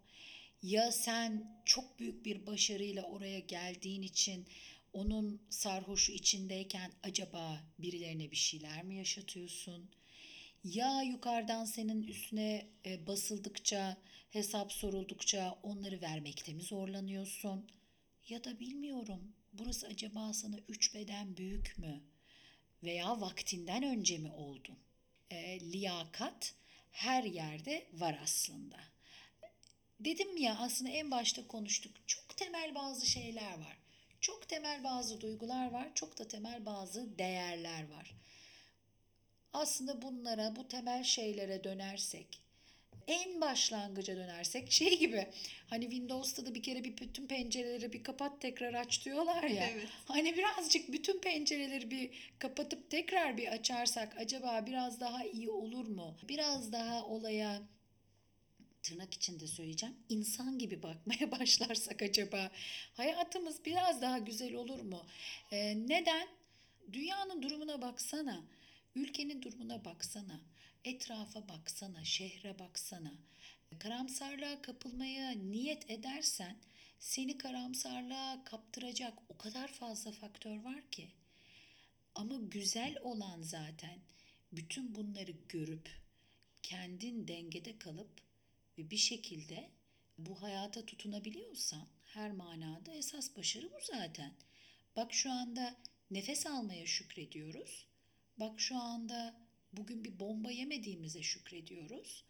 Ya sen çok büyük bir başarıyla oraya geldiğin için onun sarhoşu içindeyken acaba birilerine bir şeyler mi yaşatıyorsun? Ya yukarıdan senin üstüne e, basıldıkça, hesap soruldukça onları vermekte mi zorlanıyorsun? Ya da bilmiyorum. Burası acaba sana üç beden büyük mü? Veya vaktinden önce mi oldun? E, liyakat her yerde var aslında. Dedim ya aslında en başta konuştuk. Çok temel bazı şeyler var. Çok temel bazı duygular var. Çok da temel bazı değerler var. Aslında bunlara, bu temel şeylere dönersek, en başlangıca dönersek şey gibi hani Windows'ta da bir kere bir bütün pencereleri bir kapat tekrar aç diyorlar ya. Evet. Hani birazcık bütün pencereleri bir kapatıp tekrar bir açarsak acaba biraz daha iyi olur mu? Biraz daha olaya tırnak içinde söyleyeceğim insan gibi bakmaya başlarsak acaba hayatımız biraz daha güzel olur mu? Ee, neden? Dünyanın durumuna baksana, ülkenin durumuna baksana, etrafa baksana, şehre baksana. Karamsarlığa kapılmaya niyet edersen seni karamsarlığa kaptıracak o kadar fazla faktör var ki. Ama güzel olan zaten bütün bunları görüp kendin dengede kalıp ve bir şekilde bu hayata tutunabiliyorsan her manada esas başarı bu zaten. Bak şu anda nefes almaya şükrediyoruz. Bak şu anda bugün bir bomba yemediğimize şükrediyoruz.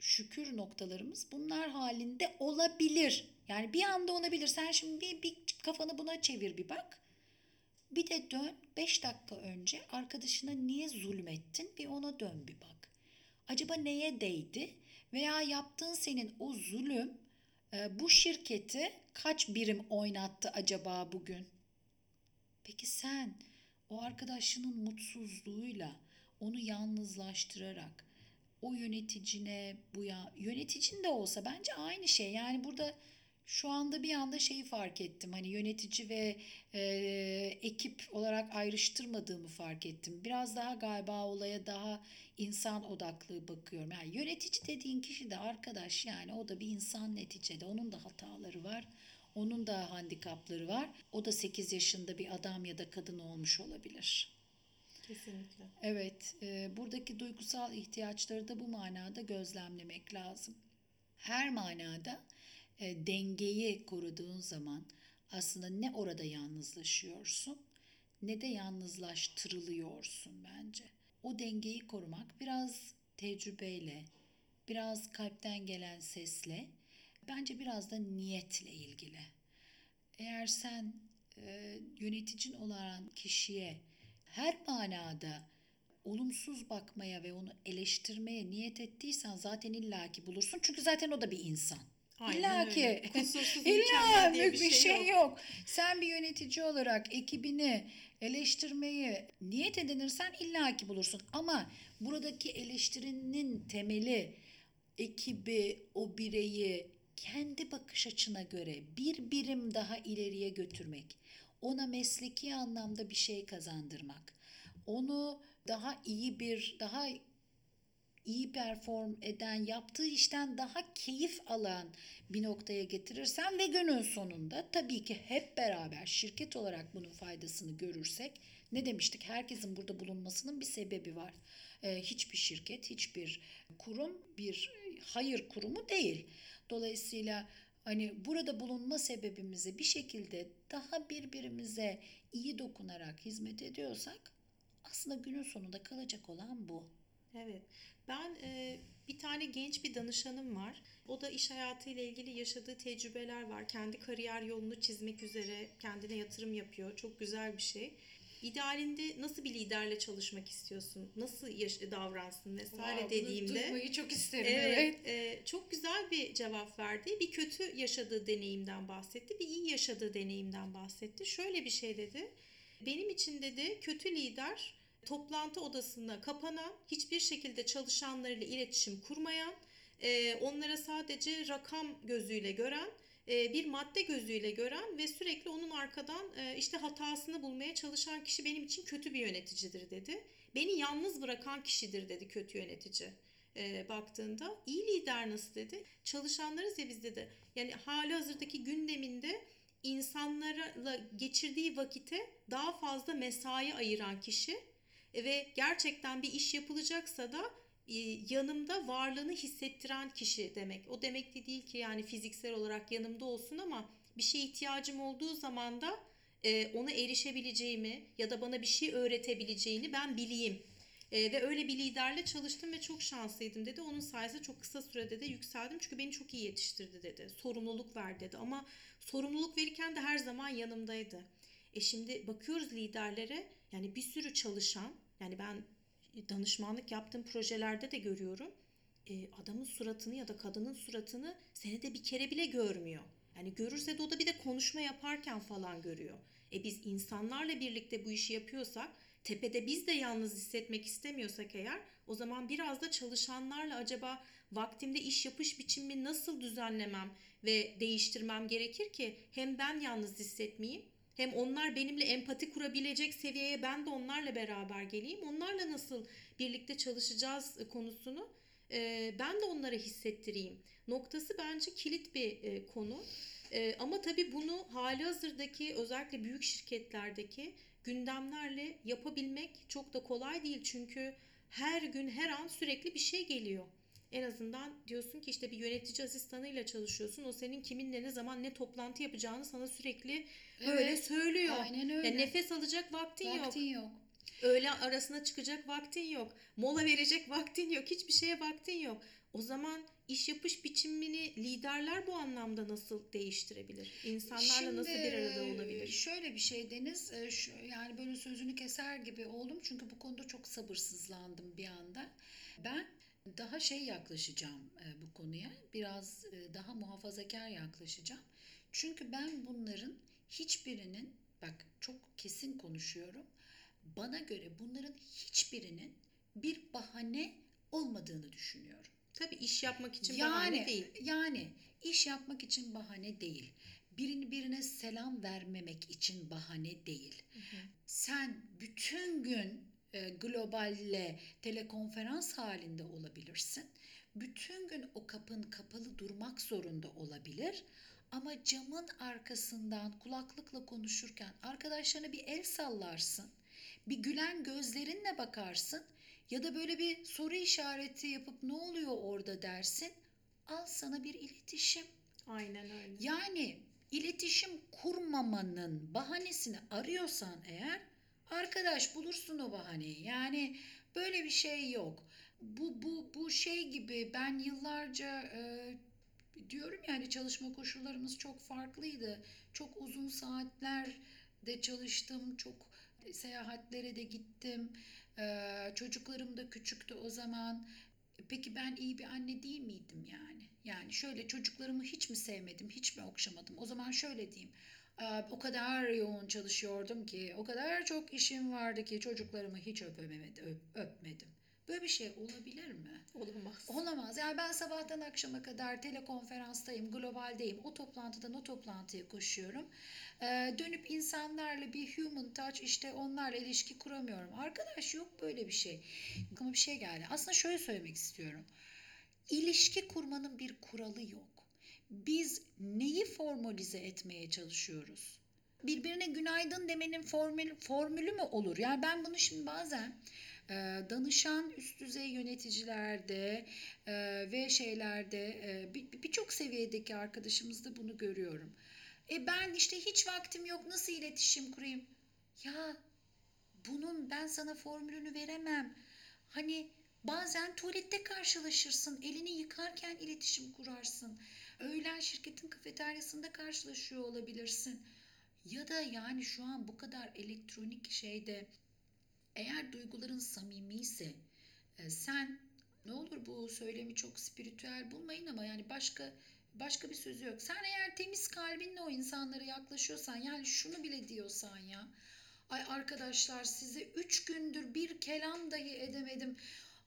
Şükür noktalarımız bunlar halinde olabilir. Yani bir anda olabilir. Sen şimdi bir, bir kafanı buna çevir bir bak. Bir de dön 5 dakika önce arkadaşına niye zulmettin bir ona dön bir bak. Acaba neye değdi? Veya yaptığın senin o zulüm e, bu şirketi kaç birim oynattı acaba bugün? Peki sen o arkadaşının mutsuzluğuyla onu yalnızlaştırarak o yöneticine bu ya yöneticin de olsa bence aynı şey. Yani burada şu anda bir anda şeyi fark ettim. Hani yönetici ve e, ekip olarak ayrıştırmadığımı fark ettim. Biraz daha galiba olaya daha insan odaklı bakıyorum. Yani yönetici dediğin kişi de arkadaş yani o da bir insan neticede. Onun da hataları var. Onun da handikapları var. O da 8 yaşında bir adam ya da kadın olmuş olabilir. Kesinlikle. Evet, e, buradaki duygusal ihtiyaçları da bu manada gözlemlemek lazım. Her manada e, dengeyi koruduğun zaman aslında ne orada yalnızlaşıyorsun ne de yalnızlaştırılıyorsun bence. O dengeyi korumak biraz tecrübeyle, biraz kalpten gelen sesle, bence biraz da niyetle ilgili. Eğer sen e, yöneticin olan kişiye her manada olumsuz bakmaya ve onu eleştirmeye niyet ettiysen zaten illaki bulursun. Çünkü zaten o da bir insan. Aynen İlla ki. İlla bir, bir şey, yok. Sen bir yönetici olarak ekibini eleştirmeyi niyet edinirsen illaki bulursun. Ama buradaki eleştirinin temeli ekibi, o bireyi kendi bakış açına göre bir birim daha ileriye götürmek. Ona mesleki anlamda bir şey kazandırmak. Onu daha iyi bir, daha iyi perform eden, yaptığı işten daha keyif alan bir noktaya getirirsen ve günün sonunda tabii ki hep beraber şirket olarak bunun faydasını görürsek ne demiştik? Herkesin burada bulunmasının bir sebebi var. Ee, hiçbir şirket, hiçbir kurum bir hayır kurumu değil. Dolayısıyla hani burada bulunma sebebimizi bir şekilde daha birbirimize iyi dokunarak hizmet ediyorsak aslında günün sonunda kalacak olan bu. Evet. Ben e, bir tane genç bir danışanım var. O da iş hayatıyla ilgili yaşadığı tecrübeler var. Kendi kariyer yolunu çizmek üzere kendine yatırım yapıyor. Çok güzel bir şey. İdealinde nasıl bir liderle çalışmak istiyorsun? Nasıl davransın vesaire dediğimde çok isterim. Evet, e, çok güzel bir cevap verdi. Bir kötü yaşadığı deneyimden bahsetti, bir iyi yaşadığı deneyimden bahsetti. Şöyle bir şey dedi. Benim için dedi kötü lider toplantı odasına kapanan, hiçbir şekilde çalışanlarıyla iletişim kurmayan, e, onlara sadece rakam gözüyle gören, bir madde gözüyle gören ve sürekli onun arkadan e, işte hatasını bulmaya çalışan kişi benim için kötü bir yöneticidir dedi. Beni yalnız bırakan kişidir dedi kötü yönetici e, baktığında. iyi lider nasıl dedi? Çalışanlarız ya biz dedi. Yani hali hazırdaki gündeminde insanlarla geçirdiği vakite daha fazla mesai ayıran kişi e, ve gerçekten bir iş yapılacaksa da e, yanımda varlığını hissettiren kişi demek. O demek de değil ki yani fiziksel olarak yanımda olsun ama bir şeye ihtiyacım olduğu zaman da e, ona erişebileceğimi ya da bana bir şey öğretebileceğini ben bileyim. E, ve öyle bir liderle çalıştım ve çok şanslıydım dedi. Onun sayesinde çok kısa sürede de yükseldim çünkü beni çok iyi yetiştirdi dedi. Sorumluluk ver dedi ama sorumluluk verirken de her zaman yanımdaydı. E şimdi bakıyoruz liderlere yani bir sürü çalışan yani ben danışmanlık yaptığım projelerde de görüyorum. E, adamın suratını ya da kadının suratını senede bir kere bile görmüyor. Yani görürse de o da bir de konuşma yaparken falan görüyor. E biz insanlarla birlikte bu işi yapıyorsak tepede biz de yalnız hissetmek istemiyorsak eğer o zaman biraz da çalışanlarla acaba vaktimde iş yapış biçimimi nasıl düzenlemem ve değiştirmem gerekir ki hem ben yalnız hissetmeyeyim hem onlar benimle empati kurabilecek seviyeye ben de onlarla beraber geleyim. Onlarla nasıl birlikte çalışacağız konusunu e, ben de onlara hissettireyim. Noktası bence kilit bir e, konu. E, ama tabii bunu hali hazırdaki özellikle büyük şirketlerdeki gündemlerle yapabilmek çok da kolay değil. Çünkü her gün her an sürekli bir şey geliyor. En azından diyorsun ki işte bir yönetici asistanıyla çalışıyorsun. O senin kiminle ne zaman ne toplantı yapacağını sana sürekli böyle Evet, söylüyor. Aynen öyle. Yani nefes alacak vaktin, yok. Vaktin yok. Öğle arasına çıkacak vaktin yok. Mola verecek vaktin yok. Hiçbir şeye vaktin yok. O zaman iş yapış biçimini liderler bu anlamda nasıl değiştirebilir? İnsanlarla nasıl bir arada Şimdi, olabilir? Şöyle bir şey Deniz, e, şu- yani böyle sözünü keser gibi oldum çünkü bu konuda çok sabırsızlandım bir anda. Ben daha şey yaklaşacağım e, bu konuya, biraz e, daha muhafazakar yaklaşacağım. Çünkü ben bunların hiçbirinin, bak çok kesin konuşuyorum, bana göre bunların hiçbirinin bir bahane olmadığını düşünüyorum. Tabii iş yapmak için Yani bahane değil. yani iş yapmak için bahane değil. Birini birine selam vermemek için bahane değil. Sen bütün gün e, globalle telekonferans halinde olabilirsin. Bütün gün o kapın kapalı durmak zorunda olabilir. Ama camın arkasından kulaklıkla konuşurken arkadaşlarına bir el sallarsın. Bir gülen gözlerinle bakarsın ya da böyle bir soru işareti yapıp ne oluyor orada dersin. Al sana bir iletişim. Aynen öyle. Yani iletişim kurmamanın bahanesini arıyorsan eğer arkadaş bulursun o bahaneyi. Yani böyle bir şey yok. Bu bu bu şey gibi ben yıllarca e, diyorum yani çalışma koşullarımız çok farklıydı. Çok uzun saatler de çalıştım. Çok seyahatlere de gittim. Ee, çocuklarım da küçüktü o zaman. Peki ben iyi bir anne değil miydim yani? Yani şöyle çocuklarımı hiç mi sevmedim, hiç mi okşamadım? O zaman şöyle diyeyim. O kadar yoğun çalışıyordum ki, o kadar çok işim vardı ki çocuklarımı hiç öpemedim, öp- öpmedim. Böyle bir şey olabilir mi? Olamaz. Olamaz. Yani ben sabahtan akşama kadar telekonferanstayım, globaldeyim. O toplantıdan o toplantıya koşuyorum. Ee, dönüp insanlarla bir human touch işte onlarla ilişki kuramıyorum. Arkadaş yok böyle bir şey. Aklıma bir şey geldi. Aslında şöyle söylemek istiyorum. İlişki kurmanın bir kuralı yok. Biz neyi formalize etmeye çalışıyoruz? Birbirine günaydın demenin formül, formülü mü olur? Yani ben bunu şimdi bazen e, danışan üst düzey yöneticilerde e, ve şeylerde e, bir- birçok seviyedeki arkadaşımızda bunu görüyorum. E ben işte hiç vaktim yok nasıl iletişim kurayım? Ya bunun ben sana formülünü veremem. Hani Bazen tuvalette karşılaşırsın, elini yıkarken iletişim kurarsın. Öğlen şirketin kafeteryasında karşılaşıyor olabilirsin. Ya da yani şu an bu kadar elektronik şeyde eğer duyguların samimiyse e, sen ne olur bu söylemi çok spiritüel bulmayın ama yani başka başka bir sözü yok. Sen eğer temiz kalbinle o insanlara yaklaşıyorsan yani şunu bile diyorsan ya. Ay arkadaşlar size üç gündür bir kelam dahi edemedim.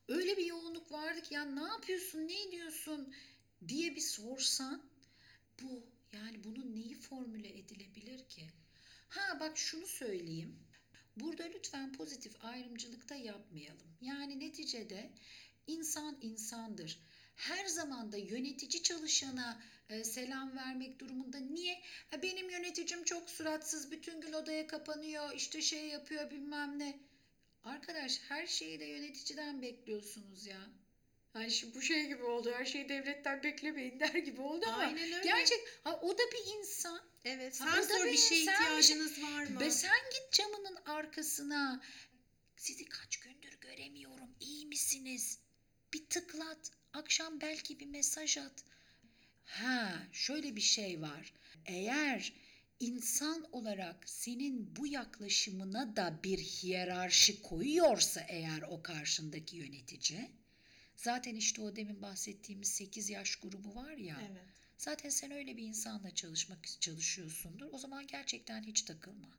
Öyle bir yoğunluk vardı ki ya ne yapıyorsun ne ediyorsun diye bir sorsan bu yani bunun neyi formüle edilebilir ki? Ha bak şunu söyleyeyim. Burada lütfen pozitif ayrımcılıkta yapmayalım. Yani neticede insan insandır. Her zaman da yönetici çalışana e, selam vermek durumunda. Niye? E, benim yöneticim çok suratsız, bütün gün odaya kapanıyor, işte şey yapıyor bilmem ne. Arkadaş her şeyi de yöneticiden bekliyorsunuz ya. Hani şimdi bu şey gibi oldu. Her şeyi devletten beklemeyin der gibi oldu ama Aynen öyle. gerçek ha, o da bir insan. Evet. Ha, Sen da sor bir bir- şeye şey- ihtiyacınız var mı? Ve sen git camının arkasına. Sizi kaç gündür göremiyorum. İyi misiniz? Bir tıklat. Akşam belki bir mesaj at. Ha, şöyle bir şey var. Eğer insan olarak senin bu yaklaşımına da bir hiyerarşi koyuyorsa eğer o karşındaki yönetici, zaten işte o demin bahsettiğimiz 8 yaş grubu var ya. Evet. Zaten sen öyle bir insanla çalışmak çalışıyorsundur. O zaman gerçekten hiç takılma.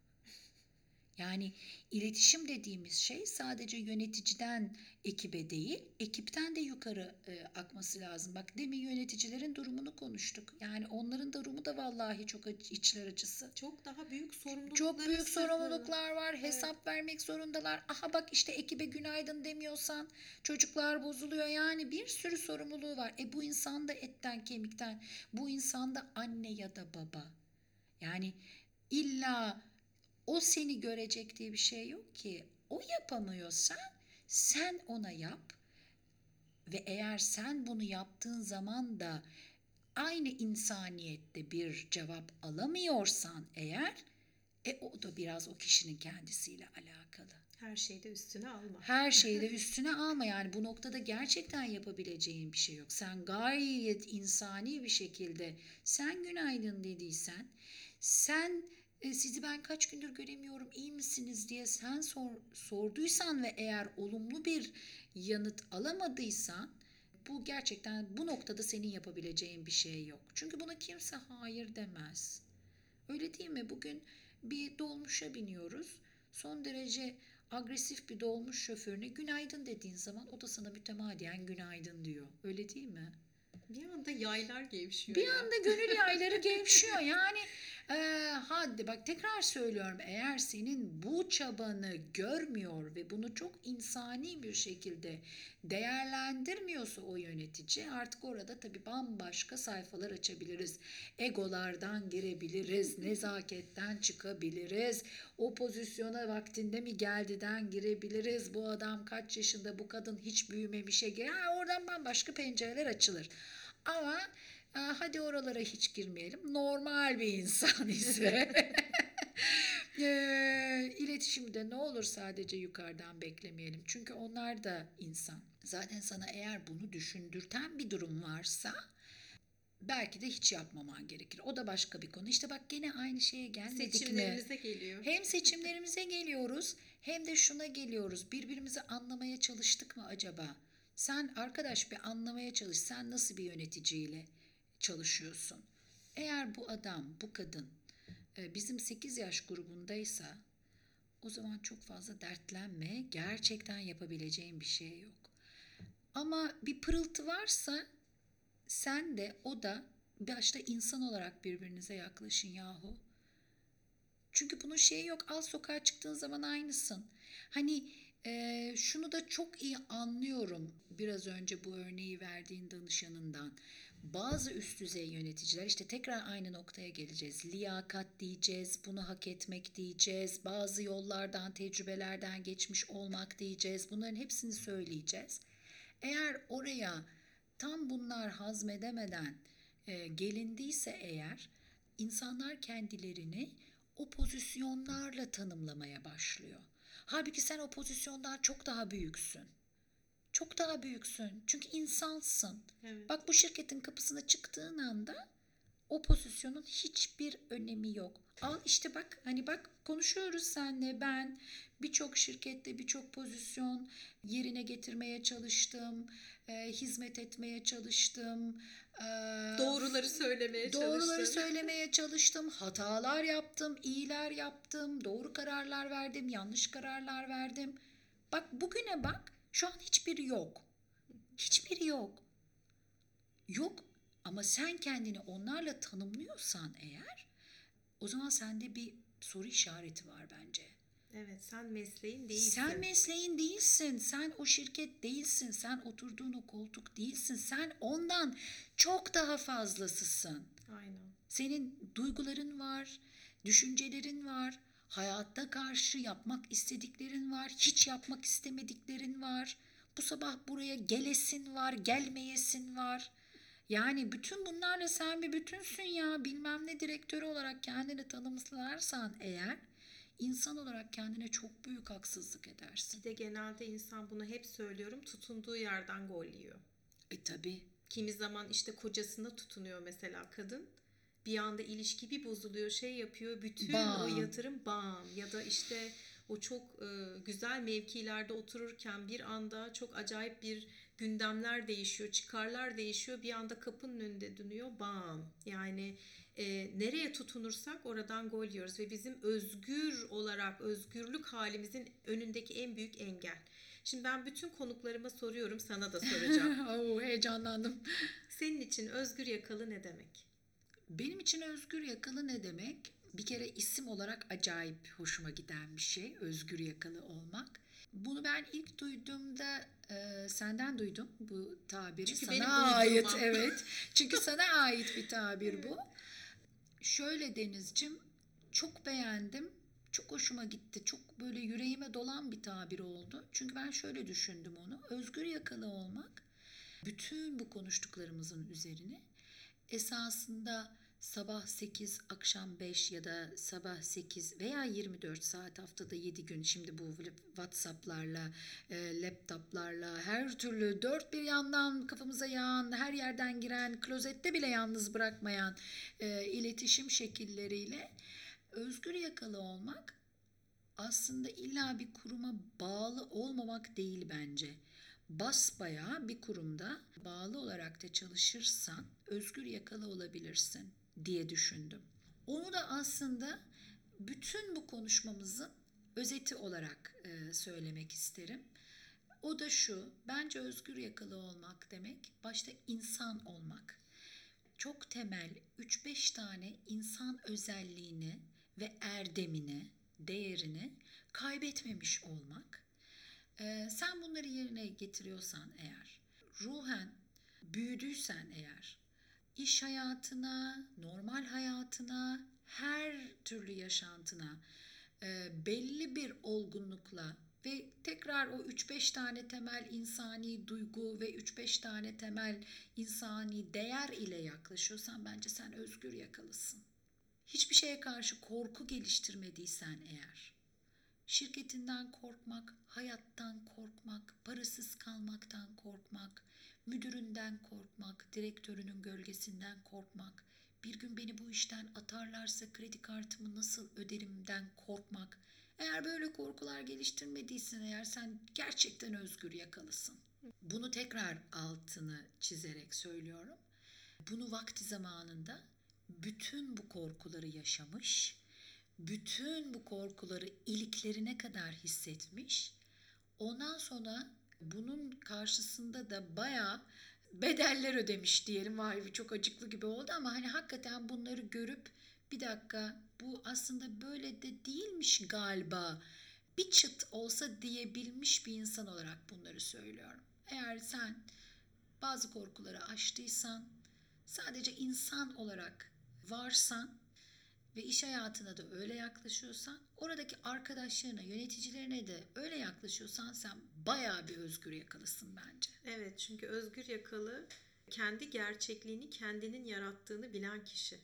Yani iletişim dediğimiz şey sadece yöneticiden ekibe değil, ekipten de yukarı e, akması lazım. Bak demin yöneticilerin durumunu konuştuk. Yani onların durumu da vallahi çok içler acısı. Çok daha büyük sorumluluklar. Çok büyük sorumluluklar var. Hesap vermek zorundalar. Aha bak işte ekibe günaydın demiyorsan çocuklar bozuluyor. Yani bir sürü sorumluluğu var. E bu insan da etten kemikten. Bu insan da anne ya da baba. Yani illa o seni görecek diye bir şey yok ki. O yapamıyorsa sen ona yap. Ve eğer sen bunu yaptığın zaman da aynı insaniyette bir cevap alamıyorsan eğer e o da biraz o kişinin kendisiyle alakalı. Her şeyde üstüne alma. Her şeyi de üstüne alma yani bu noktada gerçekten yapabileceğin bir şey yok. Sen gayet insani bir şekilde sen günaydın dediysen, sen e, sizi ben kaç gündür göremiyorum iyi misiniz diye sen sor, sorduysan ve eğer olumlu bir yanıt alamadıysan bu gerçekten bu noktada senin yapabileceğin bir şey yok. Çünkü buna kimse hayır demez. Öyle değil mi? Bugün bir dolmuşa biniyoruz. Son derece agresif bir dolmuş şoförüne günaydın dediğin zaman o da sana mütemadiyen günaydın diyor. Öyle değil mi? Bir anda yaylar gevşiyor Bir ya. anda gönül yayları gevşiyor. Yani e, hadi bak tekrar söylüyorum eğer senin bu çabanı görmüyor ve bunu çok insani bir şekilde değerlendirmiyorsa o yönetici artık orada tabii bambaşka sayfalar açabiliriz. Egolardan girebiliriz, nezaketten çıkabiliriz. O pozisyona vaktinde mi geldiden girebiliriz. Bu adam kaç yaşında, bu kadın hiç büyümemişe gir. Ha, oradan bambaşka pencereler açılır. Ama hadi oralara hiç girmeyelim. Normal bir insan ise e, iletişimde ne olur sadece yukarıdan beklemeyelim. Çünkü onlar da insan. Zaten sana eğer bunu düşündürten bir durum varsa belki de hiç yapmaman gerekir. O da başka bir konu. İşte bak gene aynı şeye gelmedik mi? Seçimlerimize geliyor. Hem seçimlerimize geliyoruz hem de şuna geliyoruz. Birbirimizi anlamaya çalıştık mı acaba? Sen arkadaş bir anlamaya çalış. Sen nasıl bir yöneticiyle çalışıyorsun? Eğer bu adam, bu kadın e, bizim 8 yaş grubundaysa o zaman çok fazla dertlenme. Gerçekten yapabileceğin bir şey yok. Ama bir pırıltı varsa sen de o da başta insan olarak birbirinize yaklaşın yahu. Çünkü bunun şeyi yok. Al sokağa çıktığın zaman aynısın. Hani e, şunu da çok iyi anlıyorum biraz önce bu örneği verdiğin danışanından. Bazı üst düzey yöneticiler işte tekrar aynı noktaya geleceğiz. Liyakat diyeceğiz, bunu hak etmek diyeceğiz, bazı yollardan, tecrübelerden geçmiş olmak diyeceğiz. Bunların hepsini söyleyeceğiz. Eğer oraya tam bunlar hazmedemeden e, gelindiyse eğer insanlar kendilerini o pozisyonlarla tanımlamaya başlıyor. Halbuki sen o pozisyondan çok daha büyüksün. Çok daha büyüksün. Çünkü insansın. Evet. Bak bu şirketin kapısına çıktığın anda o pozisyonun hiçbir önemi yok. Al işte bak hani bak konuşuyoruz senle ben birçok şirkette birçok pozisyon yerine getirmeye çalıştım. e, hizmet etmeye çalıştım. e, Doğruları söylemeye Doğruları çalıştın. söylemeye çalıştım. Hatalar yaptım, iyiler yaptım. Doğru kararlar verdim, yanlış kararlar verdim. Bak bugüne bak. Şu an hiçbiri yok. Hiçbiri yok. Yok ama sen kendini onlarla tanımlıyorsan eğer o zaman sende bir soru işareti var bence. Evet sen mesleğin değilsin. Sen mesleğin değilsin. Sen o şirket değilsin. Sen oturduğun o koltuk değilsin. Sen ondan çok daha fazlasısın. Aynen. Senin duyguların var, düşüncelerin var, hayatta karşı yapmak istediklerin var, hiç yapmak istemediklerin var. Bu sabah buraya gelesin var, gelmeyesin var. Yani bütün bunlarla sen bir bütünsün ya. Bilmem ne direktörü olarak kendini tanımlarsan eğer insan olarak kendine çok büyük haksızlık edersin. Bir de genelde insan bunu hep söylüyorum tutunduğu yerden gol yiyor. E tabi. Kimi zaman işte kocasına tutunuyor mesela kadın. Bir anda ilişki bir bozuluyor şey yapıyor bütün Bam. o yatırım bam ya da işte o çok e, güzel mevkilerde otururken bir anda çok acayip bir gündemler değişiyor çıkarlar değişiyor bir anda kapının önünde dönüyor bam yani e, nereye tutunursak oradan gol yiyoruz ve bizim özgür olarak özgürlük halimizin önündeki en büyük engel. Şimdi ben bütün konuklarıma soruyorum sana da soracağım. Oo, heyecanlandım. Senin için özgür yakalı ne demek? Benim için özgür yakalı ne demek? Bir kere isim olarak acayip hoşuma giden bir şey. Özgür yakalı olmak. Bunu ben ilk duyduğumda e, senden duydum bu tabiri. Çünkü sana ait evet. Çünkü sana ait bir tabir bu. Şöyle Denizcim çok beğendim. Çok hoşuma gitti. Çok böyle yüreğime dolan bir tabir oldu. Çünkü ben şöyle düşündüm onu. Özgür yakalı olmak bütün bu konuştuklarımızın üzerine esasında sabah 8, akşam 5 ya da sabah 8 veya 24 saat haftada 7 gün şimdi bu WhatsApp'larla, e, laptoplarla her türlü dört bir yandan kafamıza yağan, her yerden giren, klozette bile yalnız bırakmayan e, iletişim şekilleriyle özgür yakalı olmak aslında illa bir kuruma bağlı olmamak değil bence. Basbayağı bir kurumda bağlı olarak da çalışırsan özgür yakalı olabilirsin diye düşündüm. Onu da aslında bütün bu konuşmamızın özeti olarak e, söylemek isterim. O da şu, bence özgür yakalı olmak demek başta insan olmak. Çok temel 3-5 tane insan özelliğini ve erdemini, değerini kaybetmemiş olmak. Ee, sen bunları yerine getiriyorsan eğer, ruhen büyüdüysen eğer, iş hayatına, normal hayatına, her türlü yaşantına e, belli bir olgunlukla ve tekrar o 3-5 tane temel insani duygu ve 3-5 tane temel insani değer ile yaklaşıyorsan bence sen özgür yakalısın. Hiçbir şeye karşı korku geliştirmediysen eğer, şirketinden korkmak, hayattan korkmak, parasız kalmaktan korkmak, müdüründen korkmak, direktörünün gölgesinden korkmak, bir gün beni bu işten atarlarsa kredi kartımı nasıl öderimden korkmak. Eğer böyle korkular geliştirmediysen eğer sen gerçekten özgür yakalısın. Bunu tekrar altını çizerek söylüyorum. Bunu vakti zamanında bütün bu korkuları yaşamış, bütün bu korkuları iliklerine kadar hissetmiş. Ondan sonra bunun karşısında da bayağı bedeller ödemiş diyelim. Vay çok acıklı gibi oldu ama hani hakikaten bunları görüp bir dakika bu aslında böyle de değilmiş galiba. Bir çıt olsa diyebilmiş bir insan olarak bunları söylüyorum. Eğer sen bazı korkuları aştıysan, sadece insan olarak varsan ve iş hayatına da öyle yaklaşıyorsan, oradaki arkadaşlarına, yöneticilerine de öyle yaklaşıyorsan sen bayağı bir özgür yakalısın bence. Evet çünkü özgür yakalı kendi gerçekliğini kendinin yarattığını bilen kişi.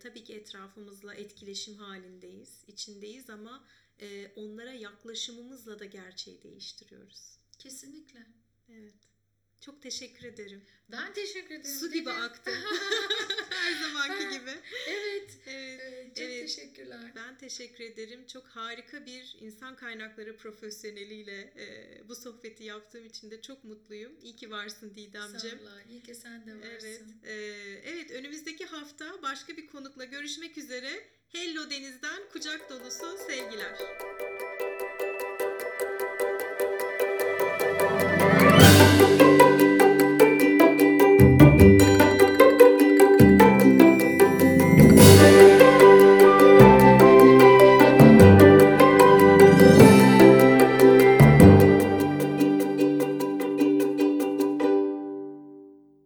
Tabii ki etrafımızla etkileşim halindeyiz, içindeyiz ama e, onlara yaklaşımımızla da gerçeği değiştiriyoruz. Kesinlikle. Evet. Çok teşekkür ederim. Ben teşekkür ederim. Su gibi aktı. Her zamanki gibi. Evet. Evet. evet, Çok evet. teşekkürler. Ben teşekkür ederim. Çok harika bir insan kaynakları profesyoneliyle e, bu sohbeti yaptığım için de çok mutluyum. İyi ki varsın Didemciğim. Sağ ol. İyi ki sen de varsın. Evet. e, evet önümüzdeki hafta başka bir konukla görüşmek üzere. Hello Deniz'den kucak dolusu sevgiler.